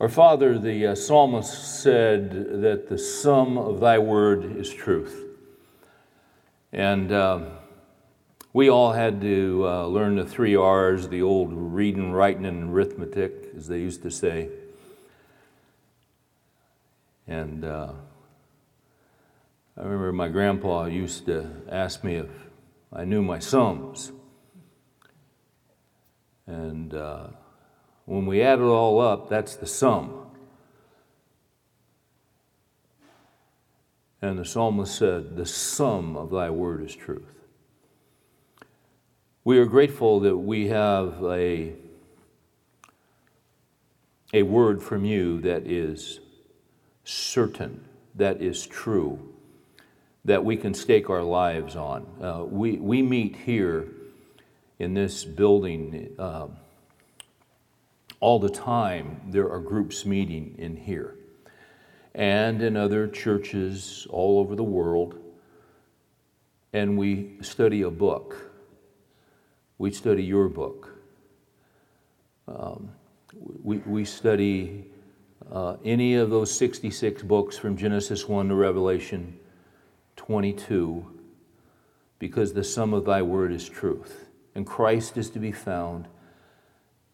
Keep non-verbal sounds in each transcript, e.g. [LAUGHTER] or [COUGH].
Our Father, the uh, psalmist said that the sum of thy word is truth. And uh, we all had to uh, learn the three R's, the old reading, writing, and arithmetic, as they used to say. And uh, I remember my grandpa used to ask me if I knew my sums. And uh, when we add it all up, that's the sum. And the psalmist said, The sum of thy word is truth. We are grateful that we have a, a word from you that is certain, that is true, that we can stake our lives on. Uh, we, we meet here in this building uh, all the time. There are groups meeting in here and in other churches all over the world, and we study a book. We study your book. Um, we, we study uh, any of those 66 books from Genesis 1 to Revelation 22 because the sum of thy word is truth. And Christ is to be found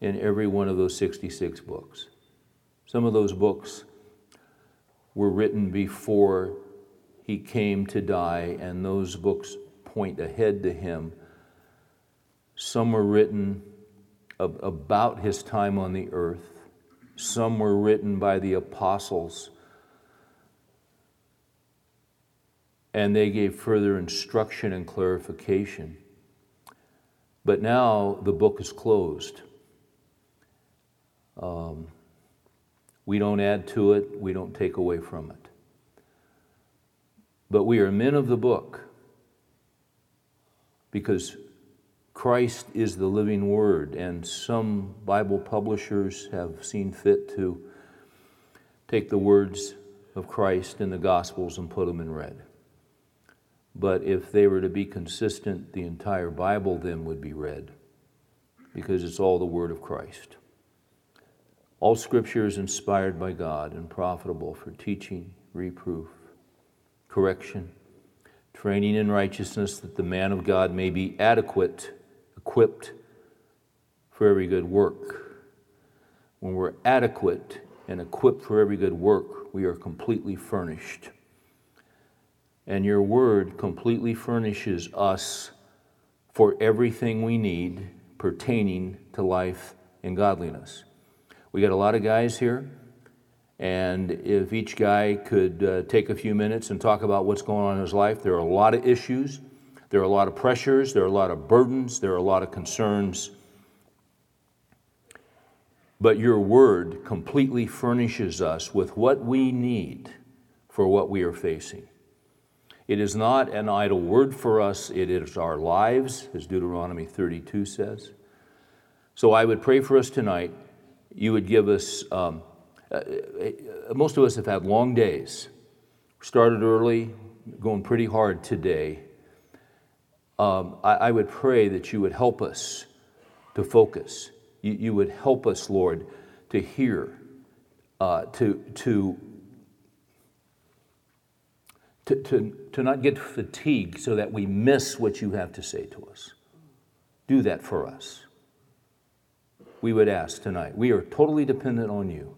in every one of those 66 books. Some of those books were written before he came to die, and those books point ahead to him. Some were written about his time on the earth, some were written by the apostles, and they gave further instruction and clarification. But now the book is closed. Um, we don't add to it, we don't take away from it. But we are men of the book because Christ is the living word, and some Bible publishers have seen fit to take the words of Christ in the Gospels and put them in red. But if they were to be consistent, the entire Bible then would be red because it's all the Word of Christ. All Scripture is inspired by God and profitable for teaching, reproof, correction, training in righteousness, that the man of God may be adequate equipped for every good work. When we're adequate and equipped for every good work, we are completely furnished. And your word completely furnishes us for everything we need pertaining to life and godliness. We got a lot of guys here, and if each guy could uh, take a few minutes and talk about what's going on in his life, there are a lot of issues there are a lot of pressures, there are a lot of burdens, there are a lot of concerns. But your word completely furnishes us with what we need for what we are facing. It is not an idle word for us, it is our lives, as Deuteronomy 32 says. So I would pray for us tonight. You would give us, um, uh, uh, most of us have had long days. Started early, going pretty hard today um, I, I, would pray that you would help us to focus. You, you would help us, Lord, to hear, uh, to, to, to, to, to not get fatigued so that we miss what you have to say to us. Do that for us. We would ask tonight. We are totally dependent on you.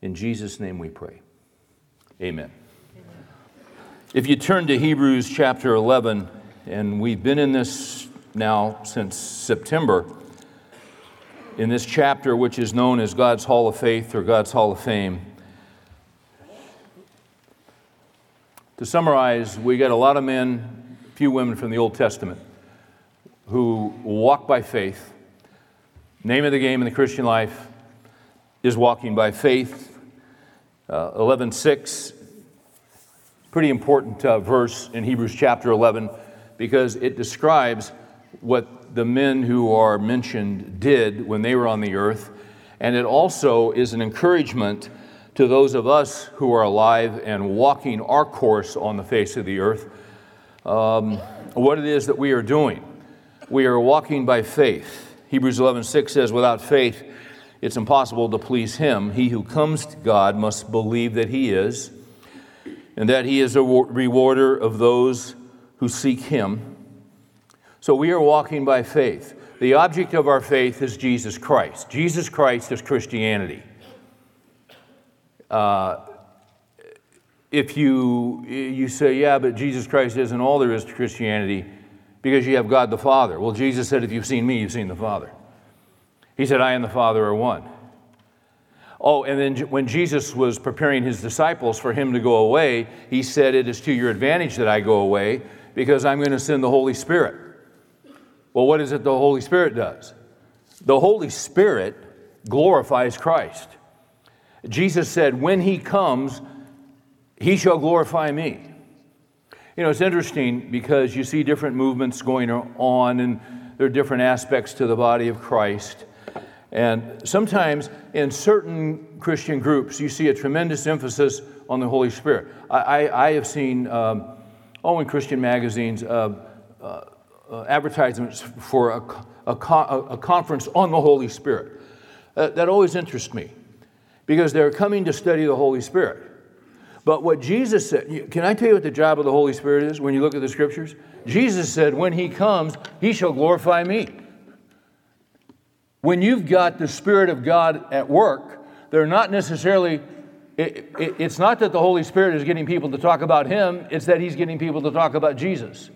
In Jesus' name we pray. Amen. If you turn to Hebrews chapter 11, and we've been in this now since September, in this chapter, which is known as God's Hall of Faith or God's Hall of Fame. To summarize, we got a lot of men, few women from the Old Testament who walk by faith. Name of the game in the Christian life is walking by faith. Uh, 11:6 pretty important uh, verse in Hebrews chapter 11 because it describes what the men who are mentioned did when they were on the earth. And it also is an encouragement to those of us who are alive and walking our course on the face of the earth um, what it is that we are doing. We are walking by faith. Hebrews 11 6 says, Without faith, it's impossible to please him. He who comes to God must believe that he is, and that he is a rewarder of those who seek him. So we are walking by faith. The object of our faith is Jesus Christ. Jesus Christ is Christianity. Uh, if you, you say, yeah, but Jesus Christ isn't all there is to Christianity because you have God the Father. Well, Jesus said, if you've seen me, you've seen the Father. He said, I and the Father are one. Oh, and then when Jesus was preparing his disciples for him to go away, he said, It is to your advantage that I go away because I'm going to send the Holy Spirit. Well, what is it the Holy Spirit does? The Holy Spirit glorifies Christ. Jesus said, When he comes, he shall glorify me. You know, it's interesting because you see different movements going on and there are different aspects to the body of Christ. And sometimes in certain Christian groups, you see a tremendous emphasis on the Holy Spirit. I, I, I have seen, um, oh, in Christian magazines, uh, uh, uh, advertisements for a, a, a, conference on the Holy Spirit. Uh, that always interests me because they're coming to study the Holy Spirit. But what Jesus said, can I tell you what the job of the Holy Spirit is when you look at the scriptures? Jesus said, When he comes, he shall glorify me. When you've got the Spirit of God at work, they're not necessarily, it, it, it's not that the Holy Spirit is getting people to talk about him, it's that he's getting people to talk about Jesus.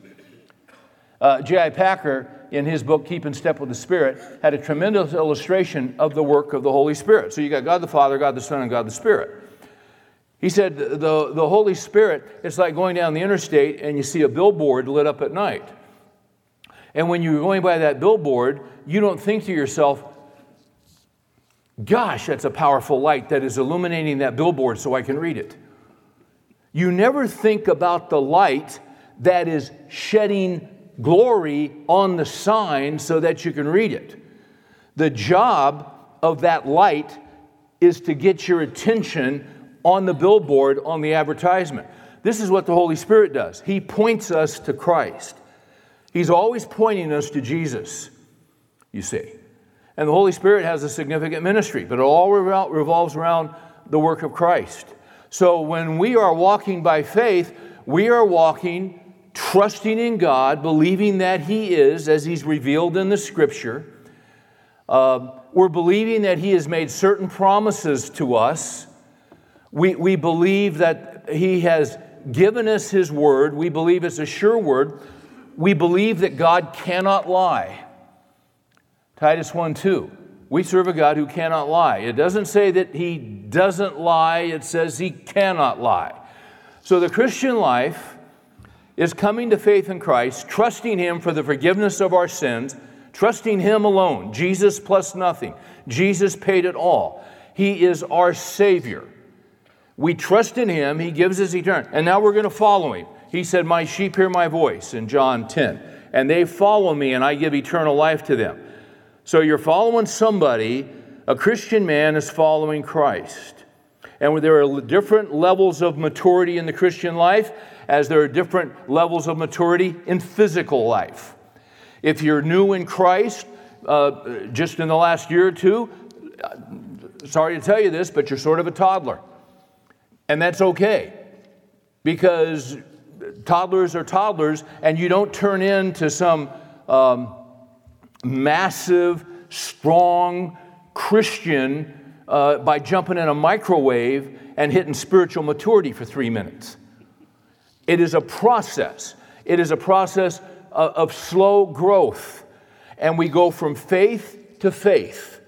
Uh, J.I. Packer, in his book Keep in Step with the Spirit, had a tremendous illustration of the work of the Holy Spirit. So you got God the Father, God the Son, and God the Spirit. He said the, the Holy Spirit, it's like going down the interstate and you see a billboard lit up at night. And when you're going by that billboard, you don't think to yourself, gosh, that's a powerful light that is illuminating that billboard so I can read it. You never think about the light that is shedding glory on the sign so that you can read it. The job of that light is to get your attention on the billboard, on the advertisement. This is what the Holy Spirit does. He points us to Christ. He's always pointing us to Jesus, you see. And the Holy Spirit has a significant ministry, but it all revolves around the work of Christ. So when we are walking by faith, we are walking trusting in God, believing that He is, as He's revealed in the Scripture. Uh, we're believing that He has made certain promises to us we, we believe that He has given us His word. We believe it's a sure word. We believe that God cannot lie. Titus 1 2. We serve a God who cannot lie. It doesn't say that He doesn't lie, it says He cannot lie. So the Christian life is coming to faith in Christ, trusting Him for the forgiveness of our sins, trusting Him alone, Jesus plus nothing. Jesus paid it all. He is our Savior. We trust in him, he gives us eternal. And now we're going to follow him. He said, My sheep hear my voice in John 10, and they follow me, and I give eternal life to them. So you're following somebody, a Christian man is following Christ. And there are different levels of maturity in the Christian life, as there are different levels of maturity in physical life. If you're new in Christ, uh, just in the last year or two, uh, sorry to tell you this, but you're sort of a toddler. And that's okay because toddlers are toddlers, and you don't turn into some um, massive, strong Christian uh, by jumping in a microwave and hitting spiritual maturity for three minutes. It is a process, it is a process of, of slow growth. And we go from faith to faith.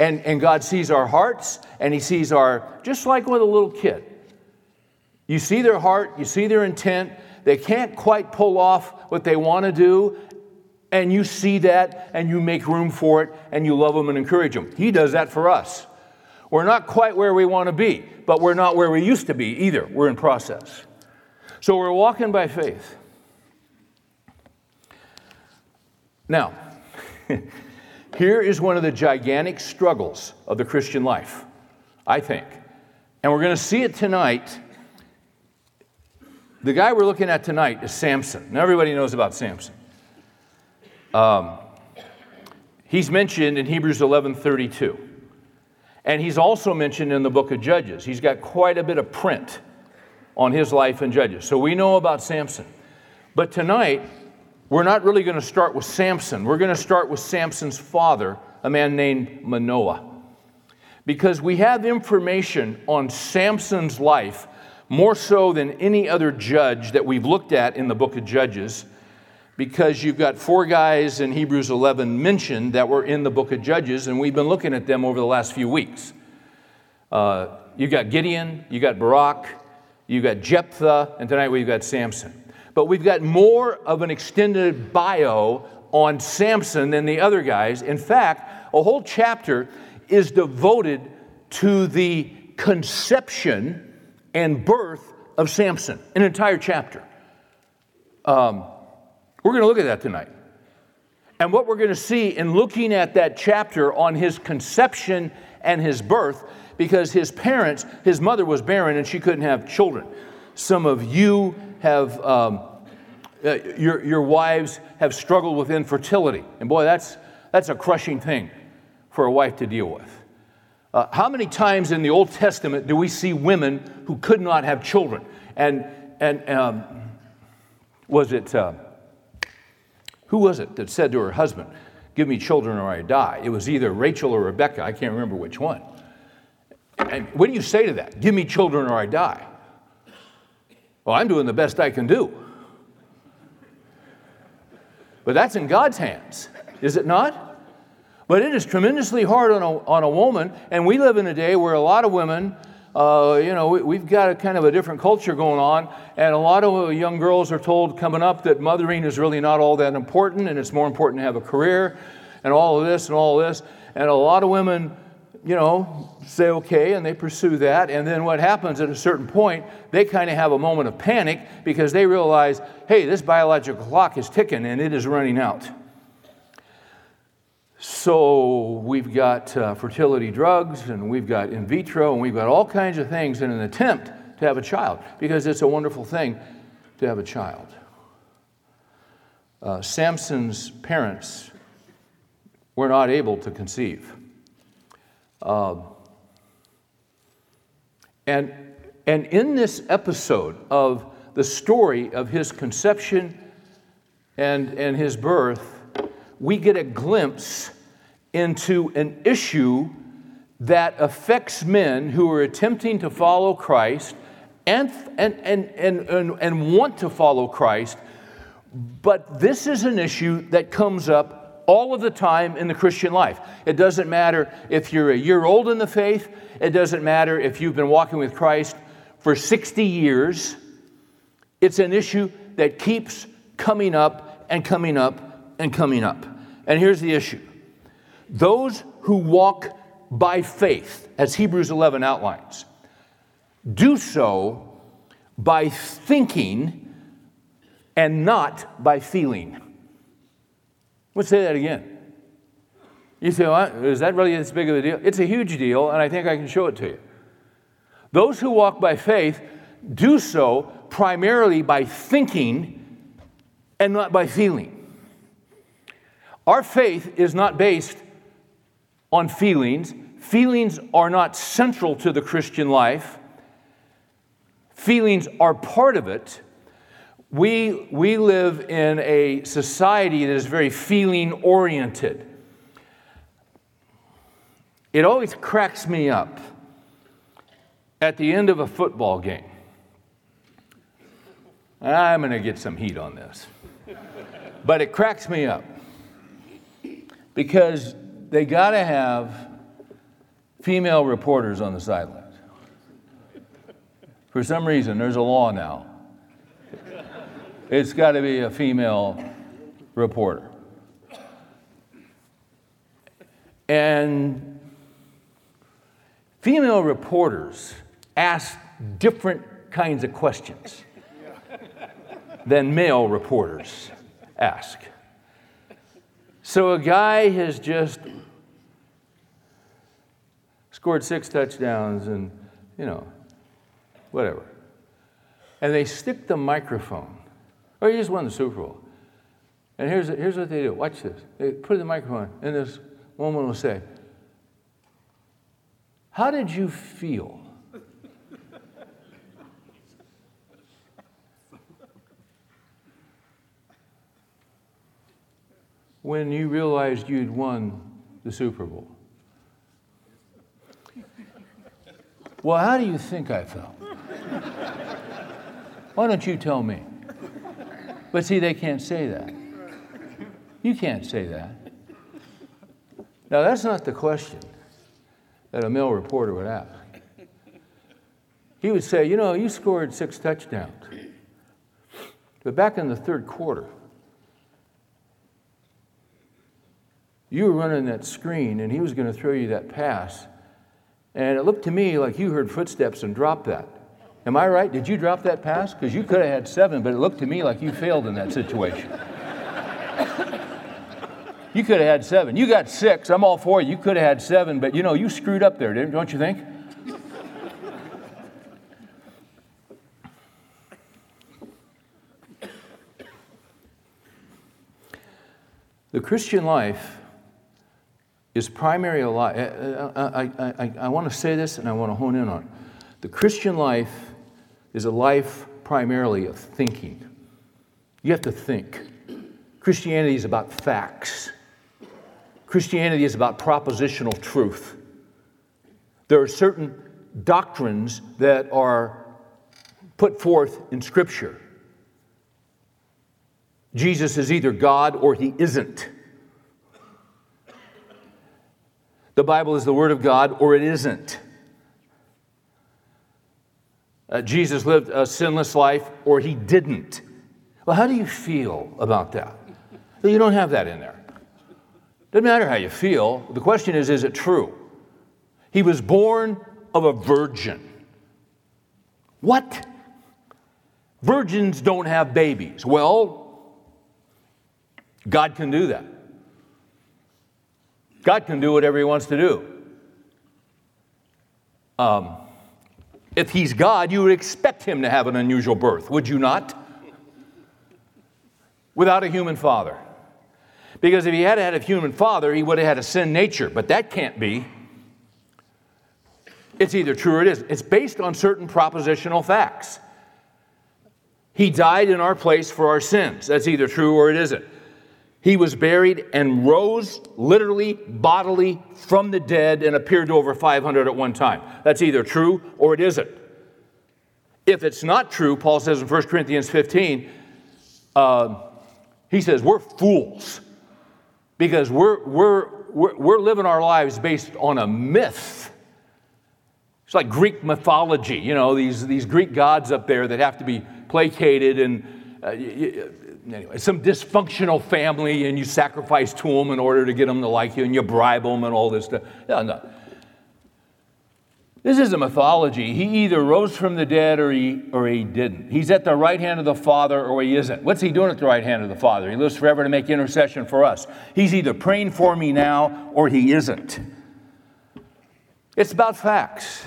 And, and God sees our hearts and He sees our, just like with a little kid. You see their heart, you see their intent. They can't quite pull off what they want to do, and you see that and you make room for it and you love them and encourage them. He does that for us. We're not quite where we want to be, but we're not where we used to be either. We're in process. So we're walking by faith. Now, [LAUGHS] Here is one of the gigantic struggles of the Christian life, I think. And we're going to see it tonight. The guy we're looking at tonight is Samson. Now, everybody knows about Samson. Um, he's mentioned in Hebrews 11 32. And he's also mentioned in the book of Judges. He's got quite a bit of print on his life in Judges. So we know about Samson. But tonight, we're not really going to start with Samson. We're going to start with Samson's father, a man named Manoah. Because we have information on Samson's life more so than any other judge that we've looked at in the book of Judges, because you've got four guys in Hebrews 11 mentioned that were in the book of Judges, and we've been looking at them over the last few weeks. Uh, you got Gideon, you've got Barak, you've got Jephthah, and tonight we've got Samson. But we've got more of an extended bio on Samson than the other guys. In fact, a whole chapter is devoted to the conception and birth of Samson, an entire chapter. Um, we're going to look at that tonight. And what we're going to see in looking at that chapter on his conception and his birth, because his parents, his mother was barren and she couldn't have children. Some of you have, um, uh, your, your wives have struggled with infertility. And boy, that's, that's a crushing thing for a wife to deal with. Uh, how many times in the Old Testament do we see women who could not have children? And, and um, was it, uh, who was it that said to her husband, Give me children or I die? It was either Rachel or Rebecca. I can't remember which one. And what do you say to that? Give me children or I die. Well, I'm doing the best I can do. But that's in God's hands, is it not? But it is tremendously hard on a, on a woman, and we live in a day where a lot of women, uh, you know, we, have got a kind of a different culture going on, and a lot of young girls are told coming up that mothering is really not all that important, and it's more important to have a career, and all of this and all of this. And a lot of women, you know, say okay, and they pursue that. And then what happens at a certain point, they kind of have a moment of panic because they realize, hey, this biological clock is ticking and it is running out. So we've got uh, fertility drugs and we've got in vitro and we've got all kinds of things in an attempt to have a child because it's a wonderful thing to have a child. Uh, Samson's parents were not able to conceive. Um, and, and in this episode of the story of his conception and, and his birth, we get a glimpse into an issue that affects men who are attempting to follow Christ and, and, and, and, and, and want to follow Christ. But this is an issue that comes up all of the time in the Christian life. It doesn't matter if you're a year old in the faith, it doesn't matter if you've been walking with Christ for 60 years. It's an issue that keeps coming up and coming up and coming up. And here's the issue those who walk by faith, as Hebrews 11 outlines, do so by thinking and not by feeling. Let's say that again. You say, well, is that really this big of a deal? It's a huge deal, and I think I can show it to you. Those who walk by faith do so primarily by thinking and not by feeling. Our faith is not based on feelings. Feelings are not central to the Christian life. Feelings are part of it. We, we live in a society that is very feeling oriented. It always cracks me up at the end of a football game. I'm going to get some heat on this, but it cracks me up because they got to have female reporters on the sidelines. For some reason, there's a law now. It's got to be a female reporter. And female reporters ask different kinds of questions than male reporters ask. So a guy has just scored six touchdowns and, you know, whatever. And they stick the microphone, or oh, he just won the Super Bowl. And here's, here's what they do watch this. They put the microphone, and this woman will say, How did you feel? when you realized you'd won the Super Bowl? Well, how do you think I felt? Why don't you tell me? But see, they can't say that. You can't say that. Now, that's not the question that a male reporter would ask. He would say, You know, you scored six touchdowns. But back in the third quarter, you were running that screen and he was going to throw you that pass. And it looked to me like you heard footsteps and dropped that. Am I right? Did you drop that pass? Because you could have had seven, but it looked to me like you failed in that situation. [LAUGHS] you could have had seven. You got six. I'm all for you. You could have had seven, but you know, you screwed up there, didn't, don't you think? The Christian life is primary life. Eh, eh, eh, I, I, I, I want to say this and I want to hone in on it. The Christian life is a life primarily of thinking. You have to think. Christianity is about facts. Christianity is about propositional truth. There are certain doctrines that are put forth in Scripture. Jesus is either God or he isn't. The Bible is the Word of God or it isn't. Uh, Jesus lived a sinless life or he didn't. Well, how do you feel about that? You don't have that in there. Doesn't matter how you feel. The question is, is it true? He was born of a virgin. What? Virgins don't have babies. Well, God can do that. God can do whatever He wants to do. Um, if He's God, you would expect Him to have an unusual birth, would you not? Without a human father. Because if He had had a human father, He would have had a sin nature, but that can't be. It's either true or it isn't. It's based on certain propositional facts. He died in our place for our sins. That's either true or it isn't. He was buried and rose literally, bodily from the dead and appeared to over 500 at one time. That's either true or it isn't. If it's not true, Paul says in 1 Corinthians 15, uh, he says, we're fools because we're, we're, we're, we're living our lives based on a myth. It's like Greek mythology, you know, these, these Greek gods up there that have to be placated and uh, anyway, some dysfunctional family and you sacrifice to them in order to get them to like you and you bribe them and all this stuff. No, no. This is a mythology. He either rose from the dead or he, or he didn't. He's at the right hand of the Father or he isn't. What's he doing at the right hand of the Father? He lives forever to make intercession for us. He's either praying for me now or he isn't. It's about facts.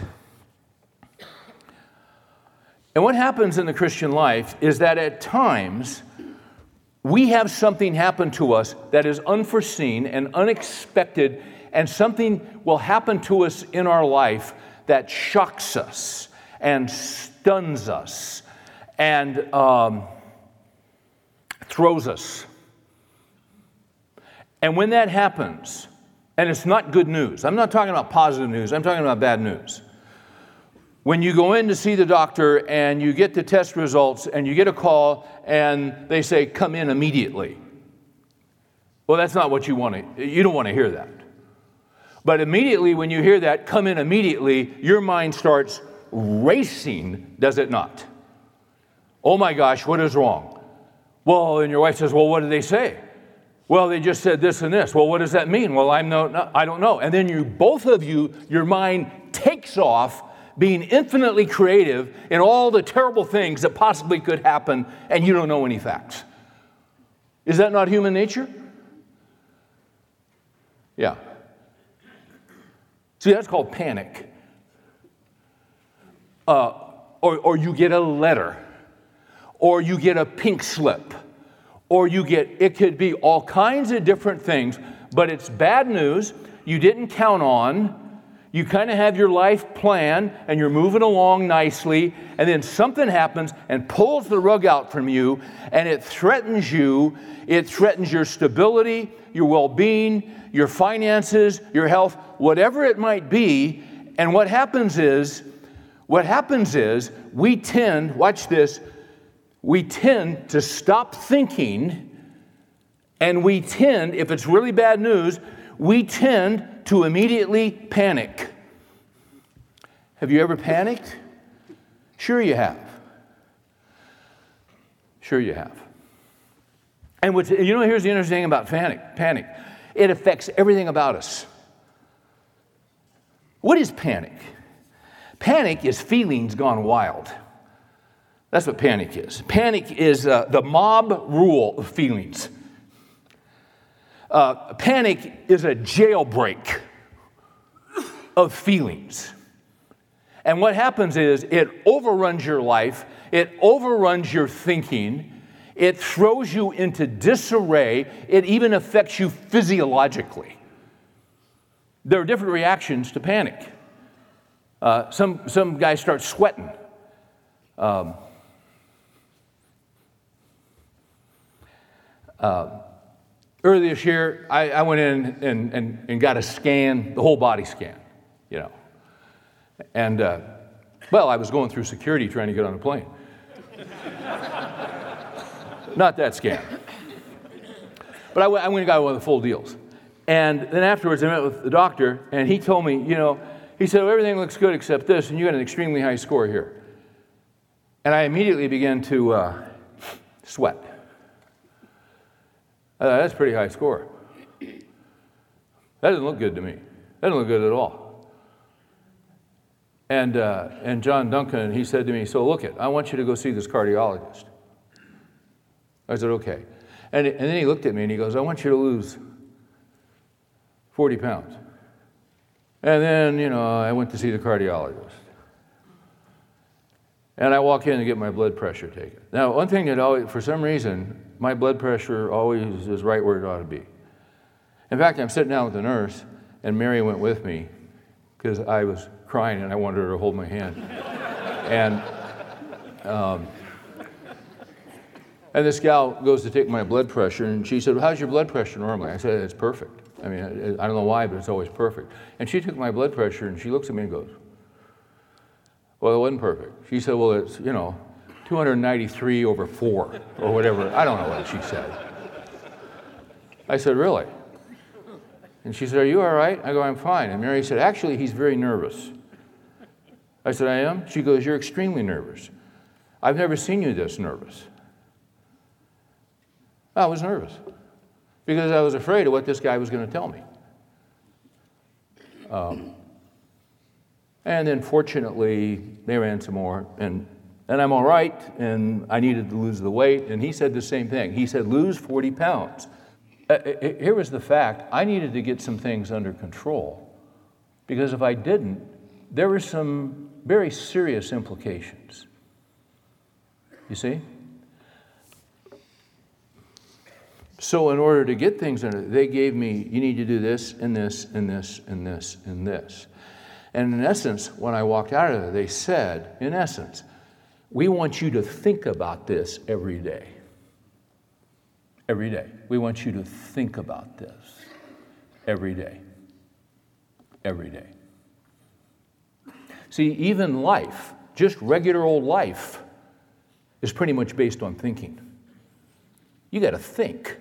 And what happens in the Christian life is that at times we have something happen to us that is unforeseen and unexpected, and something will happen to us in our life that shocks us and stuns us and um, throws us. And when that happens, and it's not good news, I'm not talking about positive news, I'm talking about bad news. When you go in to see the doctor and you get the test results and you get a call and they say, come in immediately. Well, that's not what you want to, you don't want to hear that. But immediately when you hear that, come in immediately, your mind starts racing, does it not? Oh my gosh, what is wrong? Well, and your wife says, well, what did they say? Well, they just said this and this. Well, what does that mean? Well, I'm no, no I don't know. And then you, both of you, your mind takes off being infinitely creative in all the terrible things that possibly could happen, and you don't know any facts. Is that not human nature? Yeah. See, that's called panic. Uh, or, or you get a letter, or you get a pink slip, or you get, it could be all kinds of different things, but it's bad news you didn't count on You kind of have your life plan and you're moving along nicely, and then something happens and pulls the rug out from you, and it threatens you. It threatens your stability, your well being, your finances, your health, whatever it might be. And what happens is, what happens is, we tend, watch this, we tend to stop thinking, and we tend, if it's really bad news, we tend to immediately panic. Have you ever panicked? Sure, you have. Sure, you have. And you know, here's the interesting thing about panic. Panic. It affects everything about us. What is panic? Panic is feelings gone wild. That's what panic is. Panic is uh, the mob rule of feelings. Uh, panic is a jailbreak of feelings. And what happens is it overruns your life, it overruns your thinking, it throws you into disarray, it even affects you physiologically. There are different reactions to panic. Uh, some, some guys start sweating. Um, uh, earlier this year, I, I went in and, and, and, got a scan, the whole body scan, you know. And, uh, well, I was going through security trying to get on a plane. [LAUGHS] Not that scan. But I went, went and got one of the full deals. And then afterwards, I met with the doctor, and he told me, you know, he said, well, everything looks good except this, and you got an extremely high score here. And I immediately began to uh, sweat. That's a pretty high score. That doesn't look good to me. That doesn't look good at all. And, uh, and John Duncan, he said to me, So look it, I want you to go see this cardiologist. I said, Okay. And, and then he looked at me and he goes, I want you to lose 40 pounds. And then, you know, I went to see the cardiologist. And I walk in and get my blood pressure taken. Now, one thing that always, for some reason, my blood pressure always is right where it ought to be. In fact, I'm sitting down with the nurse, and Mary went with me because I was crying and I wanted her to hold my hand. [LAUGHS] and, um, and this gal goes to take my blood pressure, and she said, well, How's your blood pressure normally? I said, It's perfect. I mean, I don't know why, but it's always perfect. And she took my blood pressure and she looks at me and goes, Well, it wasn't perfect. She said, Well, it's, you know, 293 over 4 or whatever. I don't know what she said. I said, Really? And she said, Are you all right? I go, I'm fine. And Mary said, Actually, he's very nervous. I said, I am? She goes, You're extremely nervous. I've never seen you this nervous. I was nervous because I was afraid of what this guy was going to tell me. Um, and then fortunately, they ran some more, and, and I'm all right, and I needed to lose the weight. And he said the same thing. He said, lose 40 pounds. Uh, uh, uh, here was the fact I needed to get some things under control because if I didn't, there were some very serious implications. You see? So, in order to get things under, they gave me, you need to do this and this and this and this and this. And in essence, when I walked out of there, they said, in essence, we want you to think about this every day. Every day. We want you to think about this every day. Every day. See, even life, just regular old life, is pretty much based on thinking. You got to think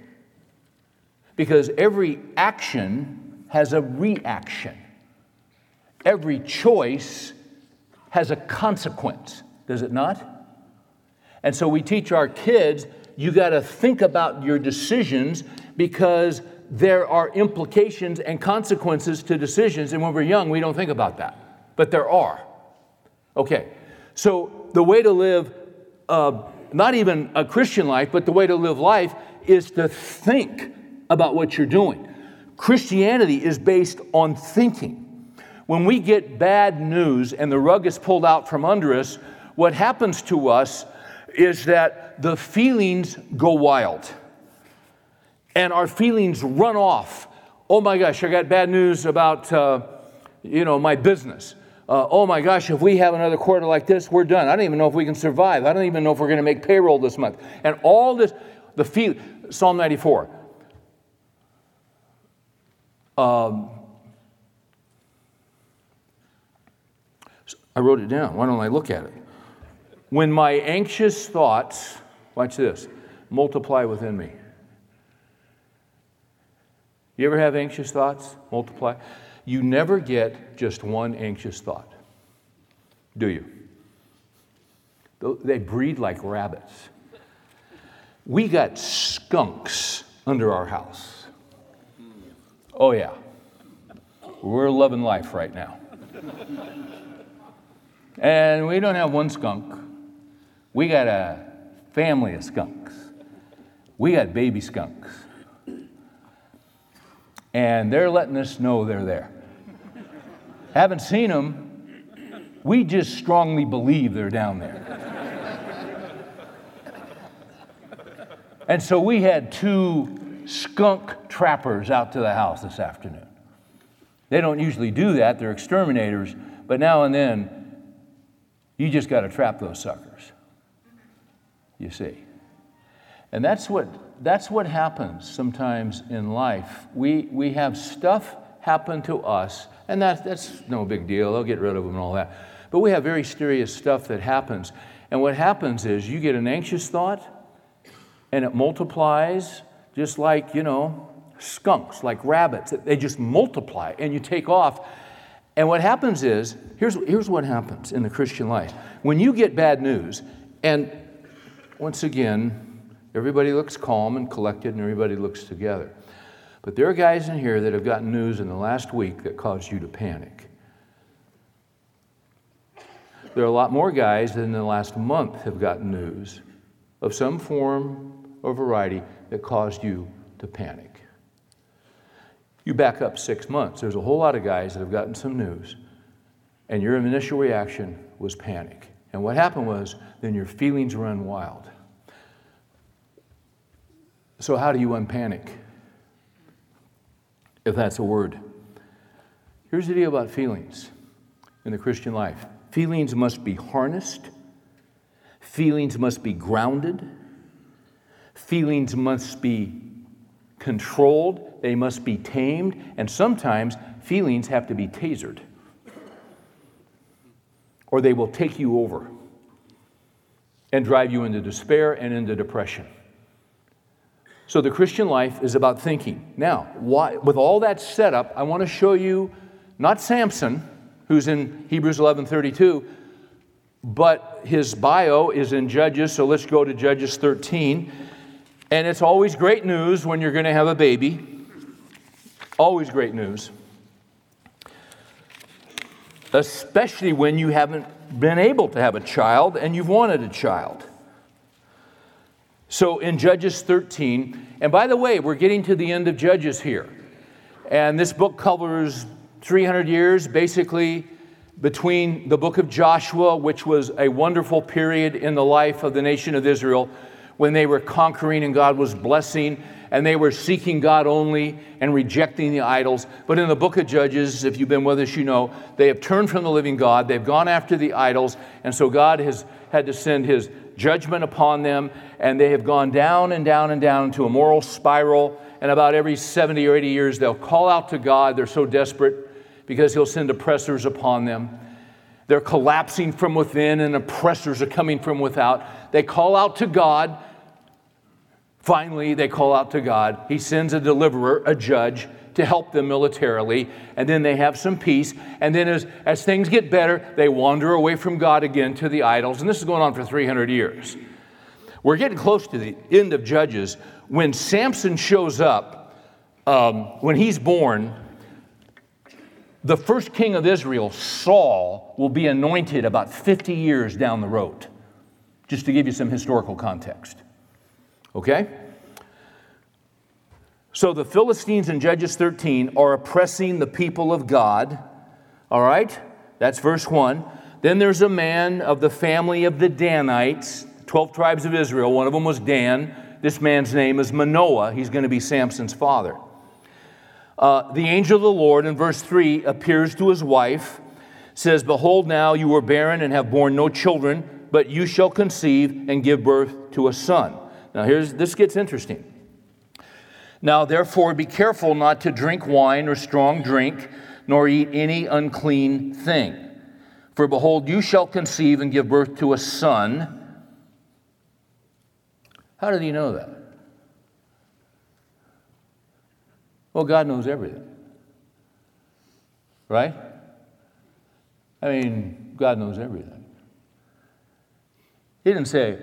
because every action has a reaction. Every choice has a consequence, does it not? And so we teach our kids you got to think about your decisions because there are implications and consequences to decisions. And when we're young, we don't think about that. But there are. Okay, so the way to live, uh, not even a Christian life, but the way to live life is to think about what you're doing. Christianity is based on thinking. When we get bad news and the rug is pulled out from under us, what happens to us is that the feelings go wild and our feelings run off. Oh my gosh, I got bad news about uh, you know, my business. Uh, oh my gosh, if we have another quarter like this, we're done. I don't even know if we can survive. I don't even know if we're going to make payroll this month. And all this, the feel, Psalm 94. Um, I wrote it down. Why don't I look at it? When my anxious thoughts, watch this, multiply within me. You ever have anxious thoughts multiply? You never get just one anxious thought, do you? They breed like rabbits. We got skunks under our house. Oh, yeah. We're loving life right now. And we don't have one skunk. We got a family of skunks. We got baby skunks. And they're letting us know they're there. Haven't seen them. We just strongly believe they're down there. and so we had two skunk trappers out to the house this afternoon. They don't usually do that, they're exterminators, but now and then you just got to trap those suckers. You see. And that's what, that's what happens sometimes in life. We, we have stuff happen to us, and that, that's no big deal. They'll get rid of them and all that. But we have very serious stuff that happens. And what happens is you get an anxious thought, and it multiplies just like, you know, skunks, like rabbits. They just multiply, and you take off. And what happens is, here's, here's what happens in the Christian life. When you get bad news, and once again, everybody looks calm and collected and everybody looks together. But there are guys in here that have gotten news in the last week that caused you to panic. There are a lot more guys that in the last month have gotten news of some form or variety that caused you to panic. You back up six months, there's a whole lot of guys that have gotten some news, and your initial reaction was panic. And what happened was, then your feelings run wild. So, how do you unpanic? If that's a word. Here's the deal about feelings in the Christian life feelings must be harnessed, feelings must be grounded, feelings must be controlled, they must be tamed, and sometimes feelings have to be tasered, or they will take you over and drive you into despair and into depression. So the Christian life is about thinking. Now, why, with all that set up, I want to show you not Samson, who's in Hebrews 11:32, but his bio is in Judges, so let's go to Judges 13. And it's always great news when you're going to have a baby. Always great news. Especially when you haven't been able to have a child and you've wanted a child. So in Judges 13, and by the way, we're getting to the end of Judges here. And this book covers 300 years basically between the book of Joshua, which was a wonderful period in the life of the nation of Israel, when they were conquering and God was blessing and they were seeking God only and rejecting the idols. But in the book of Judges, if you've been with us, you know, they have turned from the living God, they've gone after the idols, and so God has had to send his judgment upon them, and they have gone down and down and down into a moral spiral. And about every 70 or 80 years, they'll call out to God. They're so desperate because he'll send oppressors upon them. They're collapsing from within, and oppressors are coming from without. They call out to God. Finally, they call out to God. He sends a deliverer, a judge, to help them militarily, and then they have some peace. And then, as, as things get better, they wander away from God again to the idols. And this is going on for 300 years. We're getting close to the end of Judges. When Samson shows up, um, when he's born, the first king of Israel, Saul, will be anointed about 50 years down the road, just to give you some historical context. Okay? So the Philistines in Judges 13 are oppressing the people of God. All right? That's verse 1. Then there's a man of the family of the Danites, 12 tribes of Israel. One of them was Dan. This man's name is Manoah. He's going to be Samson's father. Uh, the angel of the Lord, in verse 3, appears to his wife, says, Behold, now you are barren and have borne no children, but you shall conceive and give birth to a son. Now, here's this gets interesting. Now, therefore, be careful not to drink wine or strong drink, nor eat any unclean thing. For behold, you shall conceive and give birth to a son. How did he know that? Well, God knows everything. Right? I mean, God knows everything. He didn't say,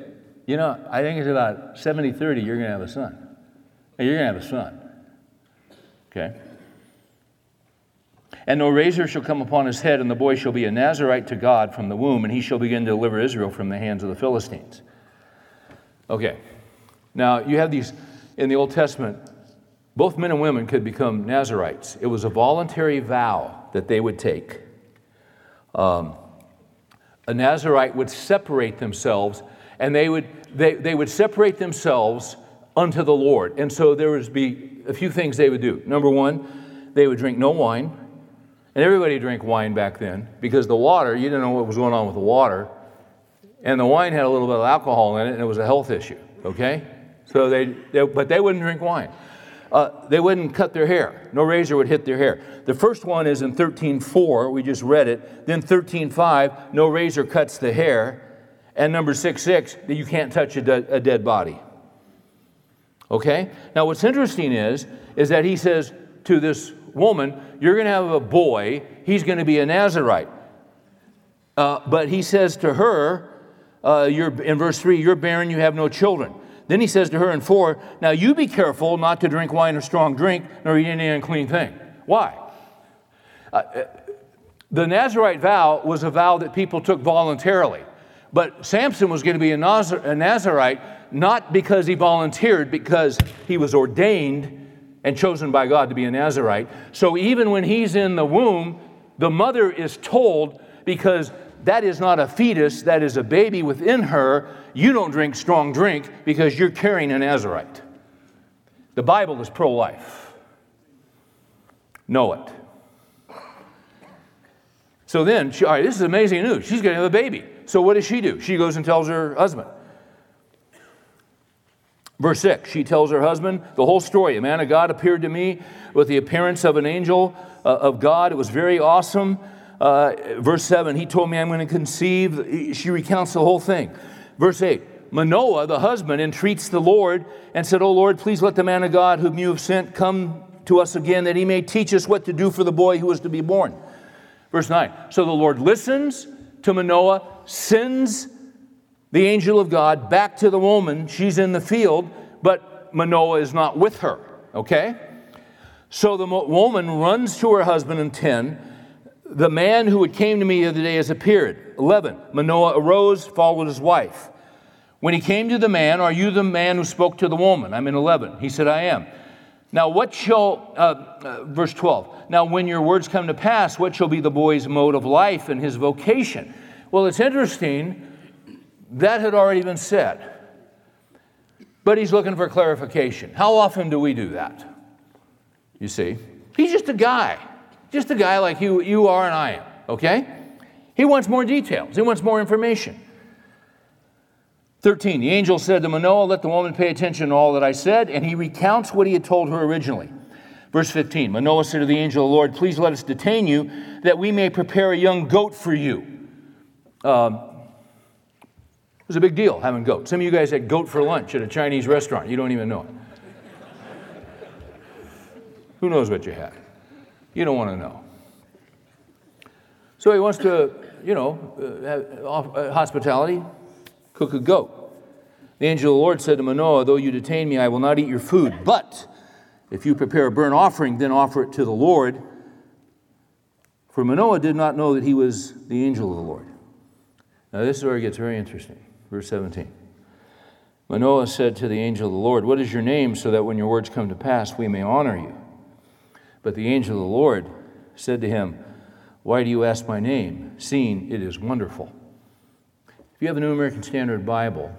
you know, I think it's about 70 30, you're going to have a son. You're going to have a son. Okay? And no razor shall come upon his head, and the boy shall be a Nazarite to God from the womb, and he shall begin to deliver Israel from the hands of the Philistines. Okay. Now, you have these in the Old Testament, both men and women could become Nazarites. It was a voluntary vow that they would take. Um, a Nazarite would separate themselves, and they would, they, they would separate themselves unto the Lord. And so there would be a few things they would do. Number one, they would drink no wine. And everybody drank wine back then because the water, you didn't know what was going on with the water. And the wine had a little bit of alcohol in it, and it was a health issue, okay? So they, they but they wouldn't drink wine. Uh, they wouldn't cut their hair. No razor would hit their hair. The first one is in 13.4, we just read it. Then 13.5, no razor cuts the hair. And number 6.6, that you can't touch a, de- a dead body. Okay? Now, what's interesting is, is that he says to this woman, You're going to have a boy, he's going to be a Nazarite. Uh, but he says to her, uh, you're, in verse 3, You're barren, you have no children. Then he says to her in 4, Now you be careful not to drink wine or strong drink, nor eat any unclean thing. Why? Uh, uh the Nazarite vow was a vow that people took voluntarily. But Samson was going to be a, Nazar- a Nazarite not because he volunteered, because he was ordained and chosen by God to be a Nazarite. So even when he's in the womb, the mother is told, because that is not a fetus, that is a baby within her, you don't drink strong drink because you're carrying a Nazarite. The Bible is pro life. Know it. So then, she, all right, this is amazing news. She's going to have a baby. So what does she do? She goes and tells her husband. Verse 6, she tells her husband the whole story. A man of God appeared to me with the appearance of an angel uh, of God. It was very awesome. Uh, verse 7, he told me I'm going to conceive. She recounts the whole thing. Verse 8, Manoah, the husband, entreats the Lord and said, Oh Lord, please let the man of God whom you have sent come to us again that he may teach us what to do for the boy who is to be born. Verse 9, so the Lord listens to Manoah, sends the angel of God back to the woman. She's in the field, but Manoah is not with her, okay? So the woman runs to her husband in 10. The man who had came to me the other day has appeared. 11. Manoah arose, followed his wife. When he came to the man, Are you the man who spoke to the woman? I'm in 11. He said, I am. Now, what shall, uh, uh, verse 12, now when your words come to pass, what shall be the boy's mode of life and his vocation? Well, it's interesting that had already been said. But he's looking for clarification. How often do we do that? You see, he's just a guy, just a guy like you, you are and I am, okay? He wants more details, he wants more information. 13, the angel said to Manoah, Let the woman pay attention to all that I said, and he recounts what he had told her originally. Verse 15 Manoah said to the angel of the Lord, Please let us detain you, that we may prepare a young goat for you. Um, was a big deal having goat. Some of you guys had goat for lunch at a Chinese restaurant. You don't even know it. Who knows what you had? You don't want to know. So he wants to, you know, uh, uh, hospitality, cook a goat. The angel of the Lord said to Manoah, Though you detain me, I will not eat your food. But if you prepare a burnt offering, then offer it to the Lord. For Manoah did not know that he was the angel of the Lord. Now, this is where it gets very interesting. Verse 17. Manoah said to the angel of the Lord, What is your name, so that when your words come to pass, we may honor you? But the angel of the Lord said to him, Why do you ask my name, seeing it is wonderful? If you have a New American Standard Bible,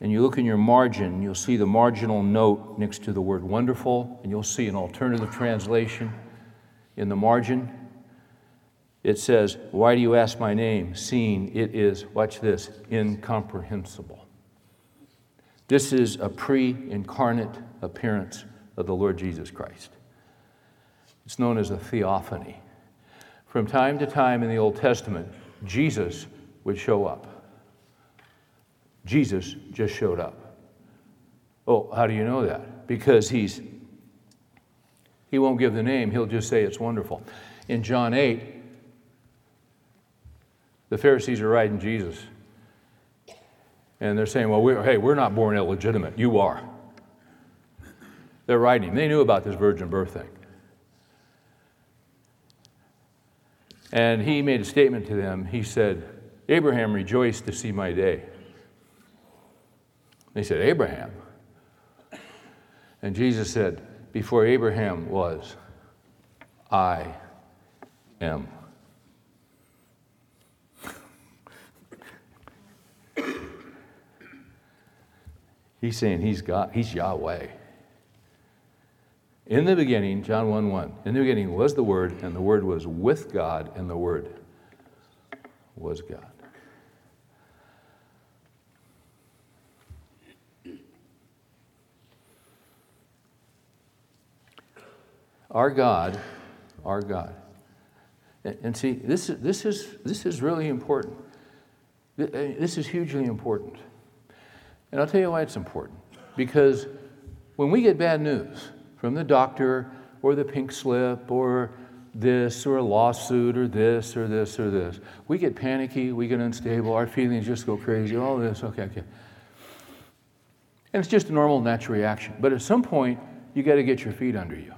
and you look in your margin, you'll see the marginal note next to the word wonderful, and you'll see an alternative translation in the margin. It says, Why do you ask my name? Seeing it is, watch this, incomprehensible. This is a pre incarnate appearance of the Lord Jesus Christ. It's known as a theophany. From time to time in the Old Testament, Jesus would show up. Jesus just showed up. Oh, how do you know that? Because he's he won't give the name, he'll just say it's wonderful. In John 8, the Pharisees are riding Jesus. And they're saying, Well, we're, hey, we're not born illegitimate. You are. They're writing. They knew about this virgin birth thing. And he made a statement to them. He said, Abraham rejoiced to see my day. They said, Abraham. And Jesus said, Before Abraham was, I am. he's saying he's God, he's Yahweh. In the beginning, John 1 1, in the beginning was the Word, and the Word was with God, and the Word was God. Our God, our God. And see, this, is, this, is, this is really important. Uh, this is hugely important. And I'll tell you why it's important. Because when we get bad news, from the doctor or the pink slip or this or a lawsuit or this or this or this. We get panicky, we get unstable, our feelings just go crazy, all this, okay, okay. And it's just a normal, natural reaction. But at some point, you got to get your feet under you.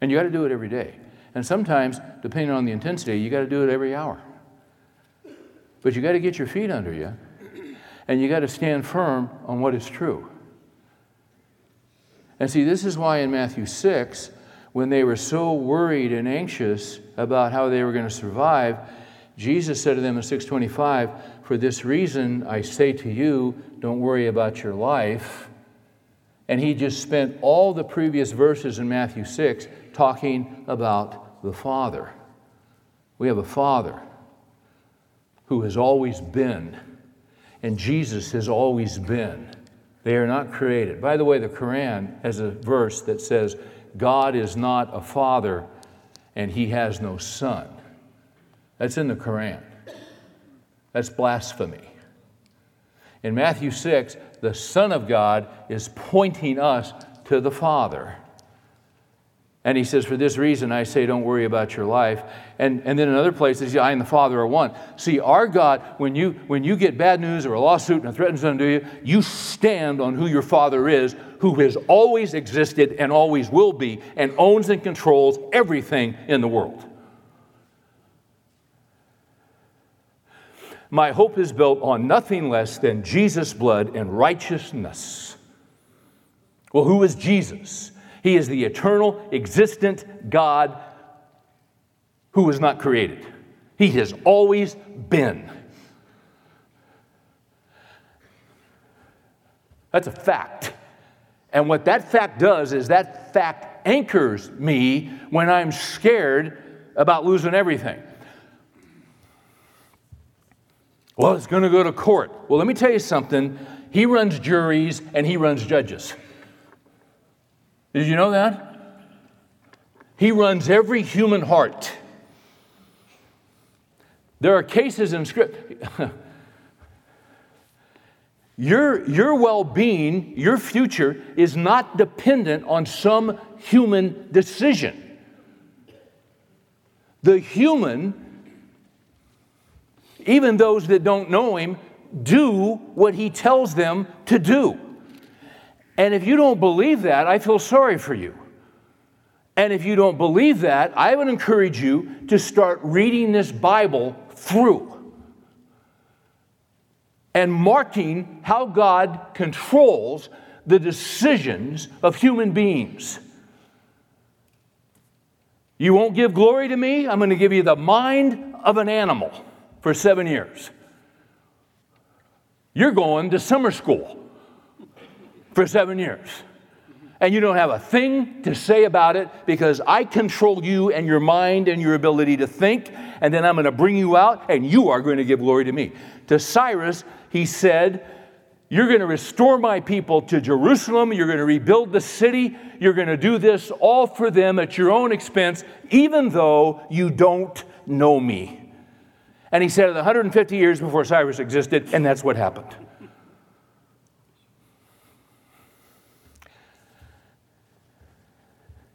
And you got to do it every day. And sometimes, depending on the intensity, you got to do it every hour. But you got to get your feet under you, and you got to stand firm on what is true. And see, this is why in Matthew 6, when they were so worried and anxious about how they were going to survive, Jesus said to them in 625, For this reason I say to you, don't worry about your life. And he just spent all the previous verses in Matthew 6 talking about the Father. We have a Father who has always been, and Jesus has always been. They are not created. By the way, the Quran has a verse that says, God is not a father and he has no son. That's in the Quran. That's blasphemy. In Matthew 6, the Son of God is pointing us to the Father. And he says, For this reason, I say, don't worry about your life. And, and then in another place says, I and the Father are one. See, our God, when you, when you get bad news or a lawsuit and a threat is done to you, you stand on who your Father is, who has always existed and always will be, and owns and controls everything in the world. My hope is built on nothing less than Jesus' blood and righteousness. Well, who is Jesus? He is the eternal, existent God who was not created. He has always been. That's a fact. And what that fact does is that fact anchors me when I'm scared about losing everything. Well, it's going to go to court. Well, let me tell you something. He runs juries and he runs judges. Did you know that? He runs every human heart. There are cases in Scripture. [LAUGHS] your, your well being, your future, is not dependent on some human decision. The human, even those that don't know him, do what he tells them to do. And if you don't believe that, I feel sorry for you. And if you don't believe that, I would encourage you to start reading this Bible through and marking how God controls the decisions of human beings. You won't give glory to me? I'm going to give you the mind of an animal for seven years. You're going to summer school for seven years. And you don't have a thing to say about it because I control you and your mind and your ability to think. And then I'm going to bring you out and you are going to give glory to me. To Cyrus, he said, You're going to restore my people to Jerusalem. You're going to rebuild the city. You're going to do this all for them at your own expense, even though you don't know me. And he said it 150 years before Cyrus existed, and that's what happened.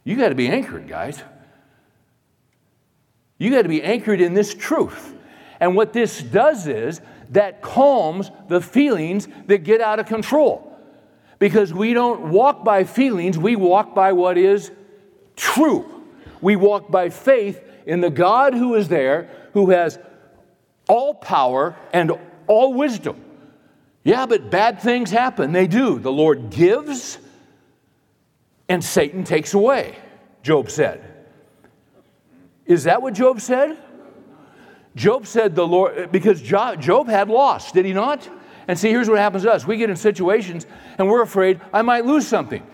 You got to be anchored, guys. You got to be anchored in this truth. And what this does is that calms the feelings that get out of control. Because we don't walk by feelings, we walk by what is true. We walk by faith in the God who is there, who has all power and all wisdom. Yeah, but bad things happen. They do. The Lord gives and Satan takes away, Job said. Is that what Job said? Job said the Lord, because Job had lost, did he not? And see, here's what happens to us we get in situations and we're afraid I might lose something.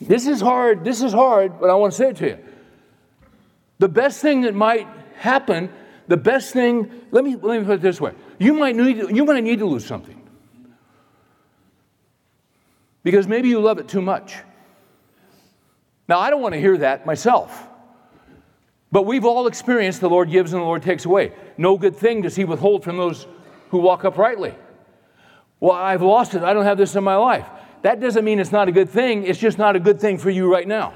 This is hard, this is hard, but I want to say it to you. The best thing that might happen the best thing, let me, let me put it this way you might, need, you might need to lose something because maybe you love it too much. Now, I don't want to hear that myself. But we've all experienced the Lord gives and the Lord takes away. No good thing does He withhold from those who walk uprightly. Well, I've lost it. I don't have this in my life. That doesn't mean it's not a good thing. It's just not a good thing for you right now.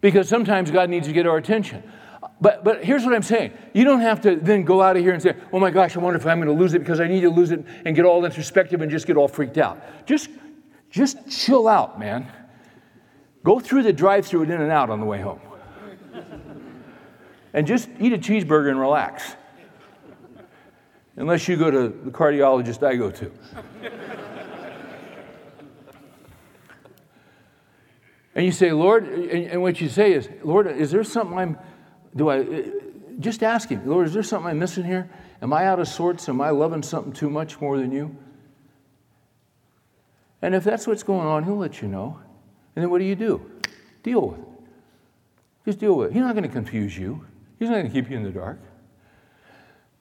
Because sometimes God needs to get our attention. But, but here's what I'm saying. You don't have to then go out of here and say, oh my gosh, I wonder if I'm going to lose it because I need to lose it and get all introspective and just get all freaked out. Just, just chill out, man. Go through the drive through and in and out on the way home. and just eat a cheeseburger and relax. Unless you go to the cardiologist I go to. and you say, Lord, and, and what you say is, Lord, is there something I'm do I uh, just ask him, Lord, is there something I'm missing here? Am I out of sorts? Am I loving something too much more than you? And if that's what's going on, he'll let you know. And then what do you do? Deal with it. Just deal with it. He's not going to confuse you. He's not going to keep you in the dark.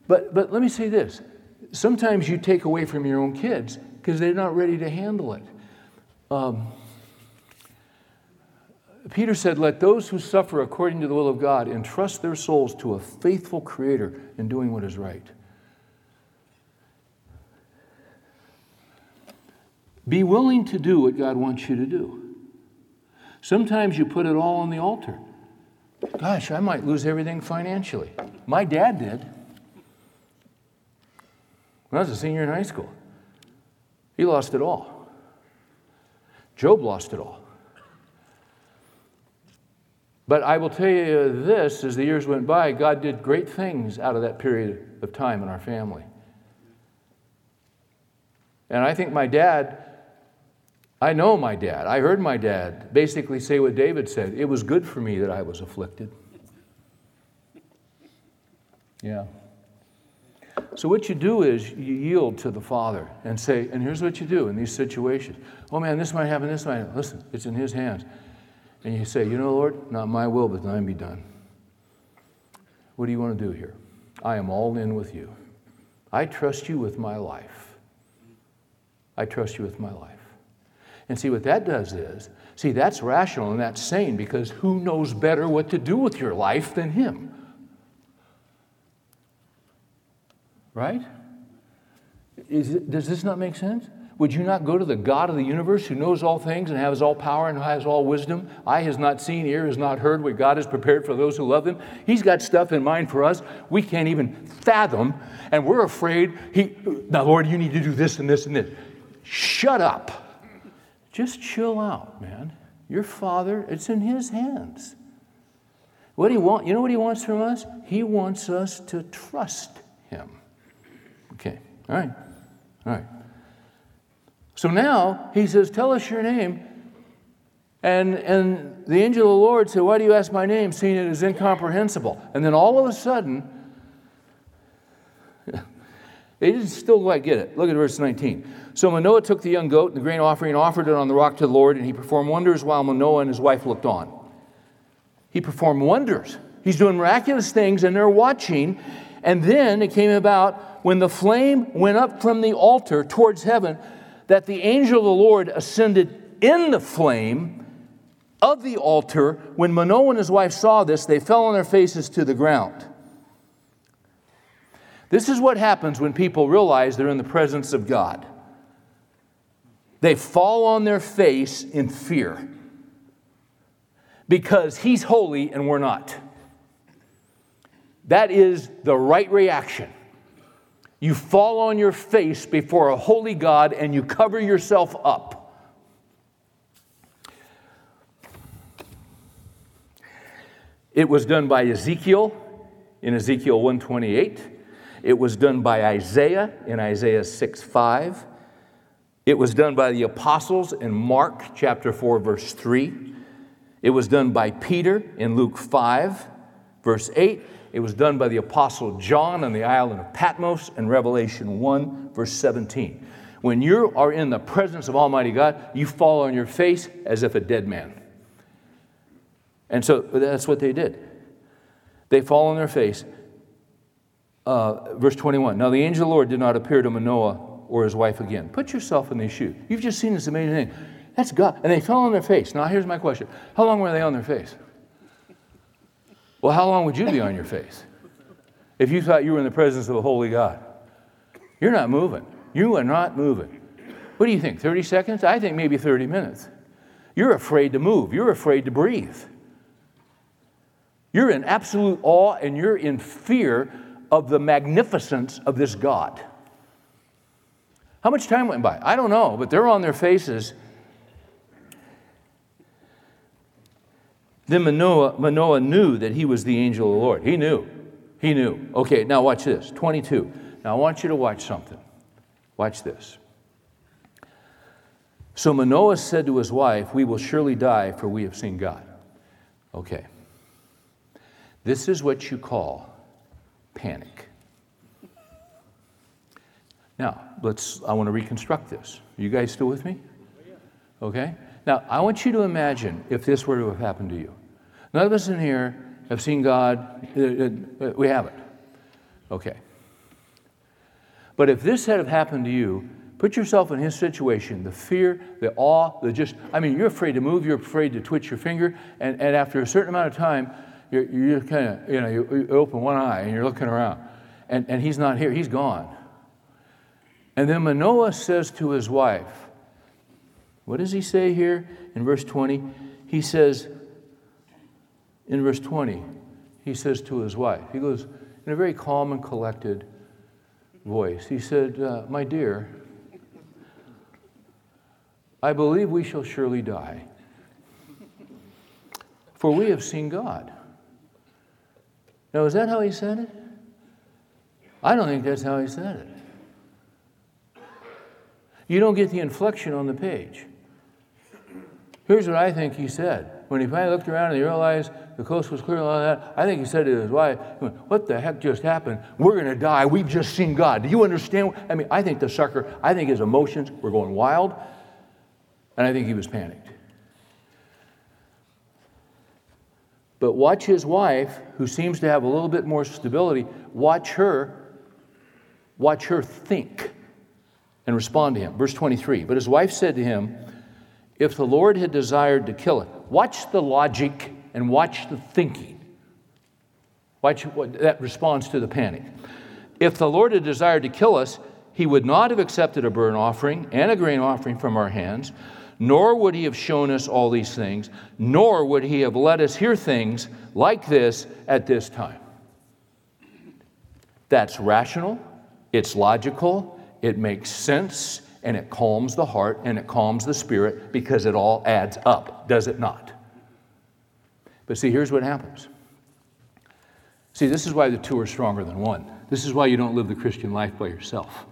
But, but let me say this sometimes you take away from your own kids because they're not ready to handle it. Um, Peter said, Let those who suffer according to the will of God entrust their souls to a faithful Creator in doing what is right. Be willing to do what God wants you to do. Sometimes you put it all on the altar. Gosh, I might lose everything financially. My dad did. When I was a senior in high school, he lost it all. Job lost it all. But I will tell you this as the years went by, God did great things out of that period of time in our family. And I think my dad, I know my dad, I heard my dad basically say what David said it was good for me that I was afflicted. Yeah. So, what you do is you yield to the Father and say, and here's what you do in these situations. Oh man, this might happen, this might happen. Listen, it's in His hands and you say, You know, Lord, not my will, but thine be done. What do you want to do here? I am all in with you. I trust you with my life. I trust you with my life. And see, what that does is, see, that's rational and that's sane because who knows better what to do with your life than Him? Right? Is does this not make sense? Would you not go to the God of the universe who knows all things and has all power and has all wisdom? Eye has not seen, ear has not heard what God has prepared for those who love him. He's got stuff in mind for us we can't even fathom, and we're afraid. He, now, Lord, you need to do this and this and this. Shut up. Just chill out, man. Your Father, it's in His hands. What you want? You know what He wants from us? He wants us to trust Him. Okay, all right, all right. So now he says, Tell us your name. And, and the angel of the Lord said, Why do you ask my name, seeing it is incomprehensible? And then all of a sudden, [LAUGHS] They didn't still quite get it. Look at verse 19. So Manoah took the young goat and the grain offering and offered it on the rock to the Lord, and he performed wonders while Manoah and his wife looked on. He performed wonders. He's doing miraculous things, and they're watching. And then it came about when the flame went up from the altar towards heaven that the angel of the Lord ascended in the flame of the altar. When Manoah and his wife saw this, they fell on their faces to the ground. This is what happens when people realize they're in the presence of God. They fall on their face in fear because He's holy and we're not. That is the right reaction. You fall on your face before a holy God and you cover yourself up. It was done by Ezekiel in Ezekiel 128. It was done by Isaiah in Isaiah 6 5. It was done by the apostles in Mark chapter 4, verse 3. It was done by Peter in Luke 5, verse 8. It was done by the apostle John on the island of Patmos in Revelation 1, verse 17. When you are in the presence of Almighty God, you fall on your face as if a dead man. And so that's what they did. They fall on their face. Uh, verse 21 Now the angel of the Lord did not appear to Manoah or his wife again. Put yourself in these shoes. You've just seen this amazing thing. That's God. And they fell on their face. Now, here's my question How long were they on their face? Well, how long would you be on your face if you thought you were in the presence of a holy God? You're not moving. You are not moving. What do you think? 30 seconds? I think maybe 30 minutes. You're afraid to move. You're afraid to breathe. You're in absolute awe and you're in fear of the magnificence of this God. How much time went by? I don't know, but they're on their faces. Then Manoah, Manoah knew that he was the angel of the Lord. He knew. He knew. Okay, now watch this 22. Now I want you to watch something. Watch this. So Manoah said to his wife, We will surely die, for we have seen God. Okay. This is what you call panic. Now, let's, I want to reconstruct this. Are you guys still with me? Okay? Now, I want you to imagine if this were to have happened to you. None of us in here have seen God. Uh, uh, uh, we haven't. Okay. But if this had happened to you, put yourself in his situation the fear, the awe, the just, I mean, you're afraid to move, you're afraid to twitch your finger, and, and after a certain amount of time, you're, you're kind of, you know, you open one eye and you're looking around, and, and he's not here, he's gone. And then Manoah says to his wife, what does he say here in verse 20? He says, in verse 20, he says to his wife, he goes in a very calm and collected voice, he said, uh, My dear, I believe we shall surely die, for we have seen God. Now, is that how he said it? I don't think that's how he said it. You don't get the inflection on the page. Here's what I think he said. When he finally looked around and he realized the coast was clear and all that, I think he said to his wife, What the heck just happened? We're going to die. We've just seen God. Do you understand? I mean, I think the sucker, I think his emotions were going wild, and I think he was panicked. But watch his wife, who seems to have a little bit more stability, watch her, watch her think and respond to him. Verse 23 But his wife said to him, If the Lord had desired to kill it, watch the logic and watch the thinking. Watch what that responds to the panic. If the Lord had desired to kill us, he would not have accepted a burnt offering and a grain offering from our hands, nor would he have shown us all these things, nor would he have let us hear things like this at this time. That's rational, it's logical, it makes sense and it calms the heart and it calms the spirit because it all adds up, does it not? But see, here's what happens. See, this is why the two are stronger than one. This is why you don't live the Christian life by yourself.